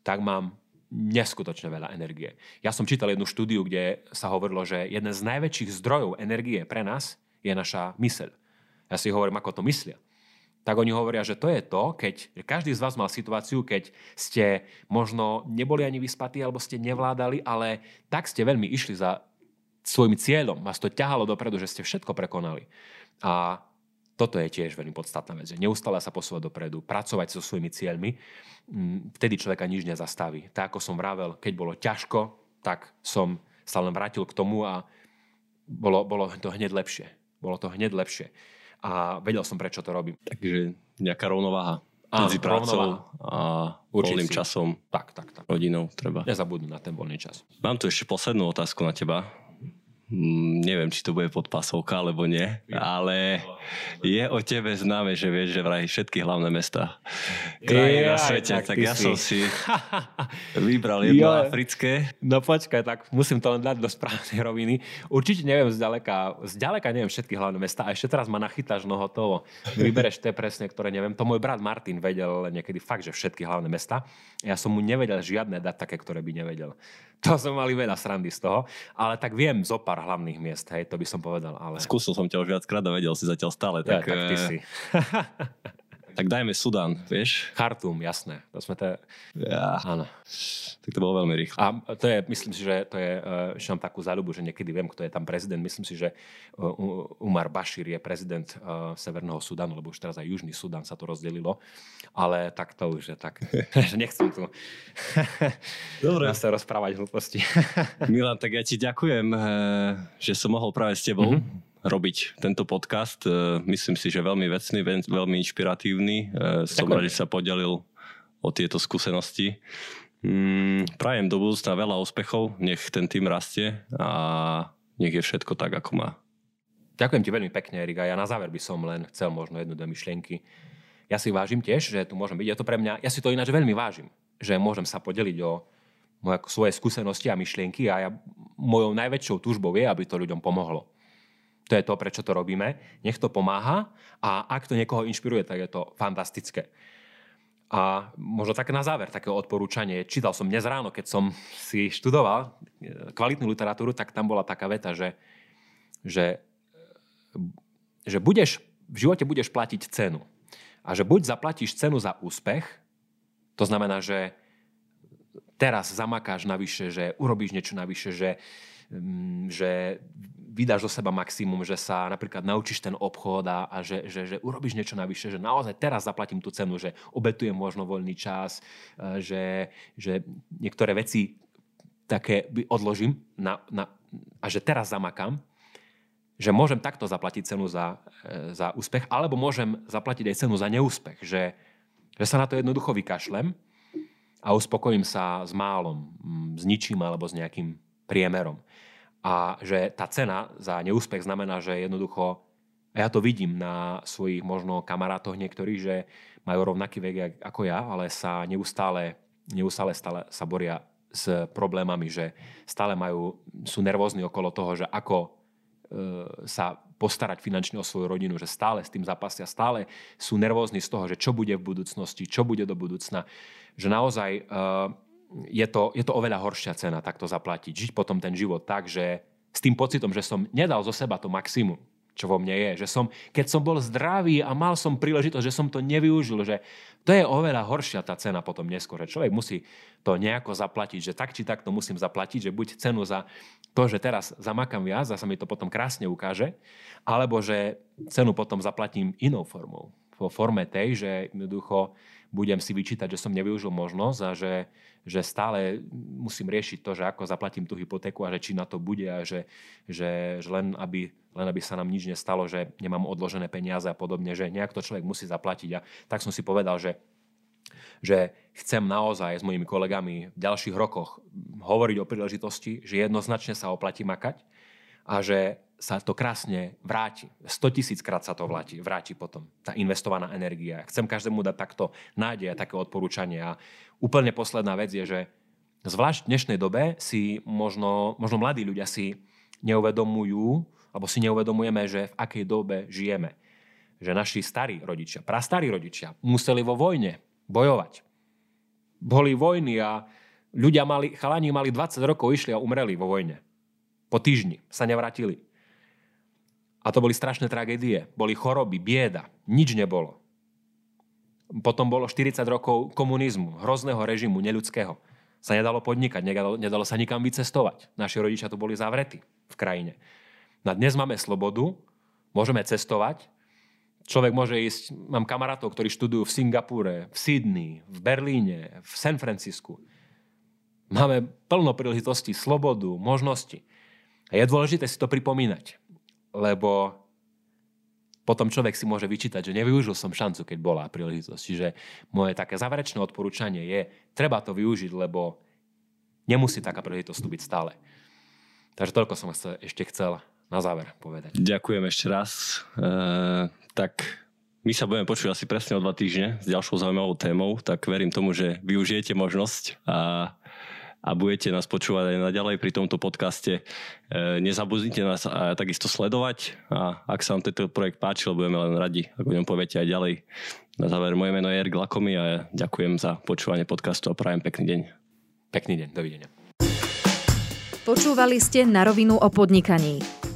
tak mám neskutočne veľa energie. Ja som čítal jednu štúdiu, kde sa hovorilo, že jeden z najväčších zdrojov energie pre nás je naša myseľ. Ja si hovorím, ako to myslia tak oni hovoria, že to je to, keď každý z vás mal situáciu, keď ste možno neboli ani vyspatí alebo ste nevládali, ale tak ste veľmi išli za svojim cieľom, vás to ťahalo dopredu, že ste všetko prekonali. A toto je tiež veľmi podstatná vec, neustále sa posúvať dopredu, pracovať so svojimi cieľmi, mm, vtedy človeka nič nezastaví. Tak ako som vravel, keď bolo ťažko, tak som sa len vrátil k tomu a bolo, bolo to hneď lepšie. Bolo to hneď lepšie a vedel som, prečo to robím. Takže nejaká rovnováha medzi prácou a voľným časom. Tak, tak, tak. Rodinou treba. Nezabudnú na ten voľný čas. Mám tu ešte poslednú otázku na teba. Mm, neviem, či to bude podpasovka, alebo nie, ale je o tebe známe, že vieš, že vraj všetky hlavné mesta kraje na svete, tak, tak ja si. som si vybral jedno jo. africké. No počkaj, tak musím to len dať do správnej roviny. Určite neviem zďaleka, zďaleka neviem všetky hlavné mesta a ešte teraz ma nachytáš no hotovo. Vybereš tie presne, ktoré neviem. To môj brat Martin vedel niekedy fakt, že všetky hlavné mesta. Ja som mu nevedel žiadne dať také, ktoré by nevedel. To sme mali veľa srandy z toho, ale tak viem zo pár hlavných miest, hej, to by som povedal. Ale... Skúsil som ťa už viackrát a vedel si zatiaľ stále. Tak, ja, tak ty eh, si. tak dajme Sudan, vieš? Chartum, jasné. To sme to... Ja. Áno. Tak to bolo veľmi rýchlo. A to je, myslím si, že to je, ešte mám takú záľubu, že niekedy viem, kto je tam prezident. Myslím si, že eh, Umar Bashir je prezident uh, Severného Sudanu, lebo už teraz aj Južný Sudan sa to rozdelilo. Ale tak to už je tak, že nechcem tu Dobre. sa rozprávať hlúposti. Milan, tak ja ti ďakujem, že som mohol práve s tebou mm-hmm robiť tento podcast. Myslím si, že veľmi vecný, veľmi inšpiratívny. Som rád, že sa podelil o tieto skúsenosti. Mm, prajem do budúcna veľa úspechov, nech ten tým rastie a nech je všetko tak, ako má. Ďakujem ti veľmi pekne, Erika. Ja na záver by som len chcel možno jednu, dve myšlienky. Ja si vážim tiež, že tu môžem byť. Je to pre mňa, ja si to ináč veľmi vážim, že môžem sa podeliť o moje, svoje skúsenosti a myšlienky a ja, mojou najväčšou túžbou je, aby to ľuďom pomohlo. To je to, prečo to robíme. Nech to pomáha a ak to niekoho inšpiruje, tak je to fantastické. A možno tak na záver také odporúčanie. Čítal som dnes ráno, keď som si študoval e, kvalitnú literatúru, tak tam bola taká veta, že, že, že budeš, v živote budeš platiť cenu. A že buď zaplatíš cenu za úspech, to znamená, že teraz zamakáš navyše, že urobíš niečo navyše, že, mm, že vydáš zo seba maximum, že sa napríklad naučíš ten obchod a, a že, že, že urobíš niečo navyše, že naozaj teraz zaplatím tú cenu, že obetujem možno voľný čas, e, že, že niektoré veci také odložím na, na, a že teraz zamakám, že môžem takto zaplatiť cenu za, e, za úspech, alebo môžem zaplatiť aj cenu za neúspech, že, že sa na to jednoducho vykašlem a uspokojím sa s málom, s ničím alebo s nejakým priemerom. A že tá cena za neúspech znamená, že jednoducho, a ja to vidím na svojich možno kamarátoch niektorých, že majú rovnaký vek ako ja, ale sa neustále, neustále stále sa boria s problémami, že stále majú, sú nervózni okolo toho, že ako e, sa postarať finančne o svoju rodinu, že stále s tým zapasia, stále sú nervózni z toho, že čo bude v budúcnosti, čo bude do budúcna, že naozaj e, je to, je to oveľa horšia cena takto zaplatiť. Žiť potom ten život tak, že s tým pocitom, že som nedal zo seba to maximum, čo vo mne je. Že som, keď som bol zdravý a mal som príležitosť, že som to nevyužil, že to je oveľa horšia tá cena potom neskôr. Že človek musí to nejako zaplatiť, že tak či tak to musím zaplatiť, že buď cenu za to, že teraz zamakám viac a sa mi to potom krásne ukáže, alebo že cenu potom zaplatím inou formou. Vo forme tej, že jednoducho budem si vyčítať, že som nevyužil možnosť a že, že stále musím riešiť to, že ako zaplatím tú hypotéku a že či na to bude a že, že, že len, aby, len aby sa nám nič nestalo, že nemám odložené peniaze a podobne, že nejak to človek musí zaplatiť. A tak som si povedal, že že chcem naozaj s mojimi kolegami v ďalších rokoch hovoriť o príležitosti, že jednoznačne sa oplatí makať a že sa to krásne vráti. 100 tisíc krát sa to vráti, vráti potom, tá investovaná energia. Chcem každému dať takto nádej a také odporúčanie. A úplne posledná vec je, že zvlášť v dnešnej dobe si možno, možno mladí ľudia si neuvedomujú, alebo si neuvedomujeme, že v akej dobe žijeme. Že naši starí rodičia, prastarí rodičia museli vo vojne bojovať. Boli vojny a ľudia mali, chalani mali 20 rokov, išli a umreli vo vojne. Po týždni sa nevrátili. A to boli strašné tragédie. Boli choroby, bieda. Nič nebolo. Potom bolo 40 rokov komunizmu, hrozného režimu, neľudského. Sa nedalo podnikať, nedalo, nedalo sa nikam vycestovať. Naši rodičia tu boli zavretí v krajine. No dnes máme slobodu, môžeme cestovať, Človek môže ísť, mám kamarátov, ktorí študujú v Singapúre, v Sydney, v Berlíne, v San Francisku. Máme plno príležitostí, slobodu, možnosti. A je dôležité si to pripomínať lebo potom človek si môže vyčítať, že nevyužil som šancu, keď bola príležitosť. Čiže moje také záverečné odporúčanie je, treba to využiť, lebo nemusí taká príležitosť tu byť stále. Takže toľko som ešte chcel na záver povedať. Ďakujem ešte raz. E, tak my sa budeme počuť asi presne o dva týždne s ďalšou zaujímavou témou, tak verím tomu, že využijete možnosť a a budete nás počúvať aj naďalej pri tomto podcaste. E, nezabudnite nás a takisto sledovať a ak sa vám tento projekt páčil, budeme len radi, ak o ňom poviete aj ďalej. Na záver, moje meno je Erik Lakomi a ďakujem za počúvanie podcastu a prajem pekný deň. Pekný deň, dovidenia. Počúvali ste na rovinu o podnikaní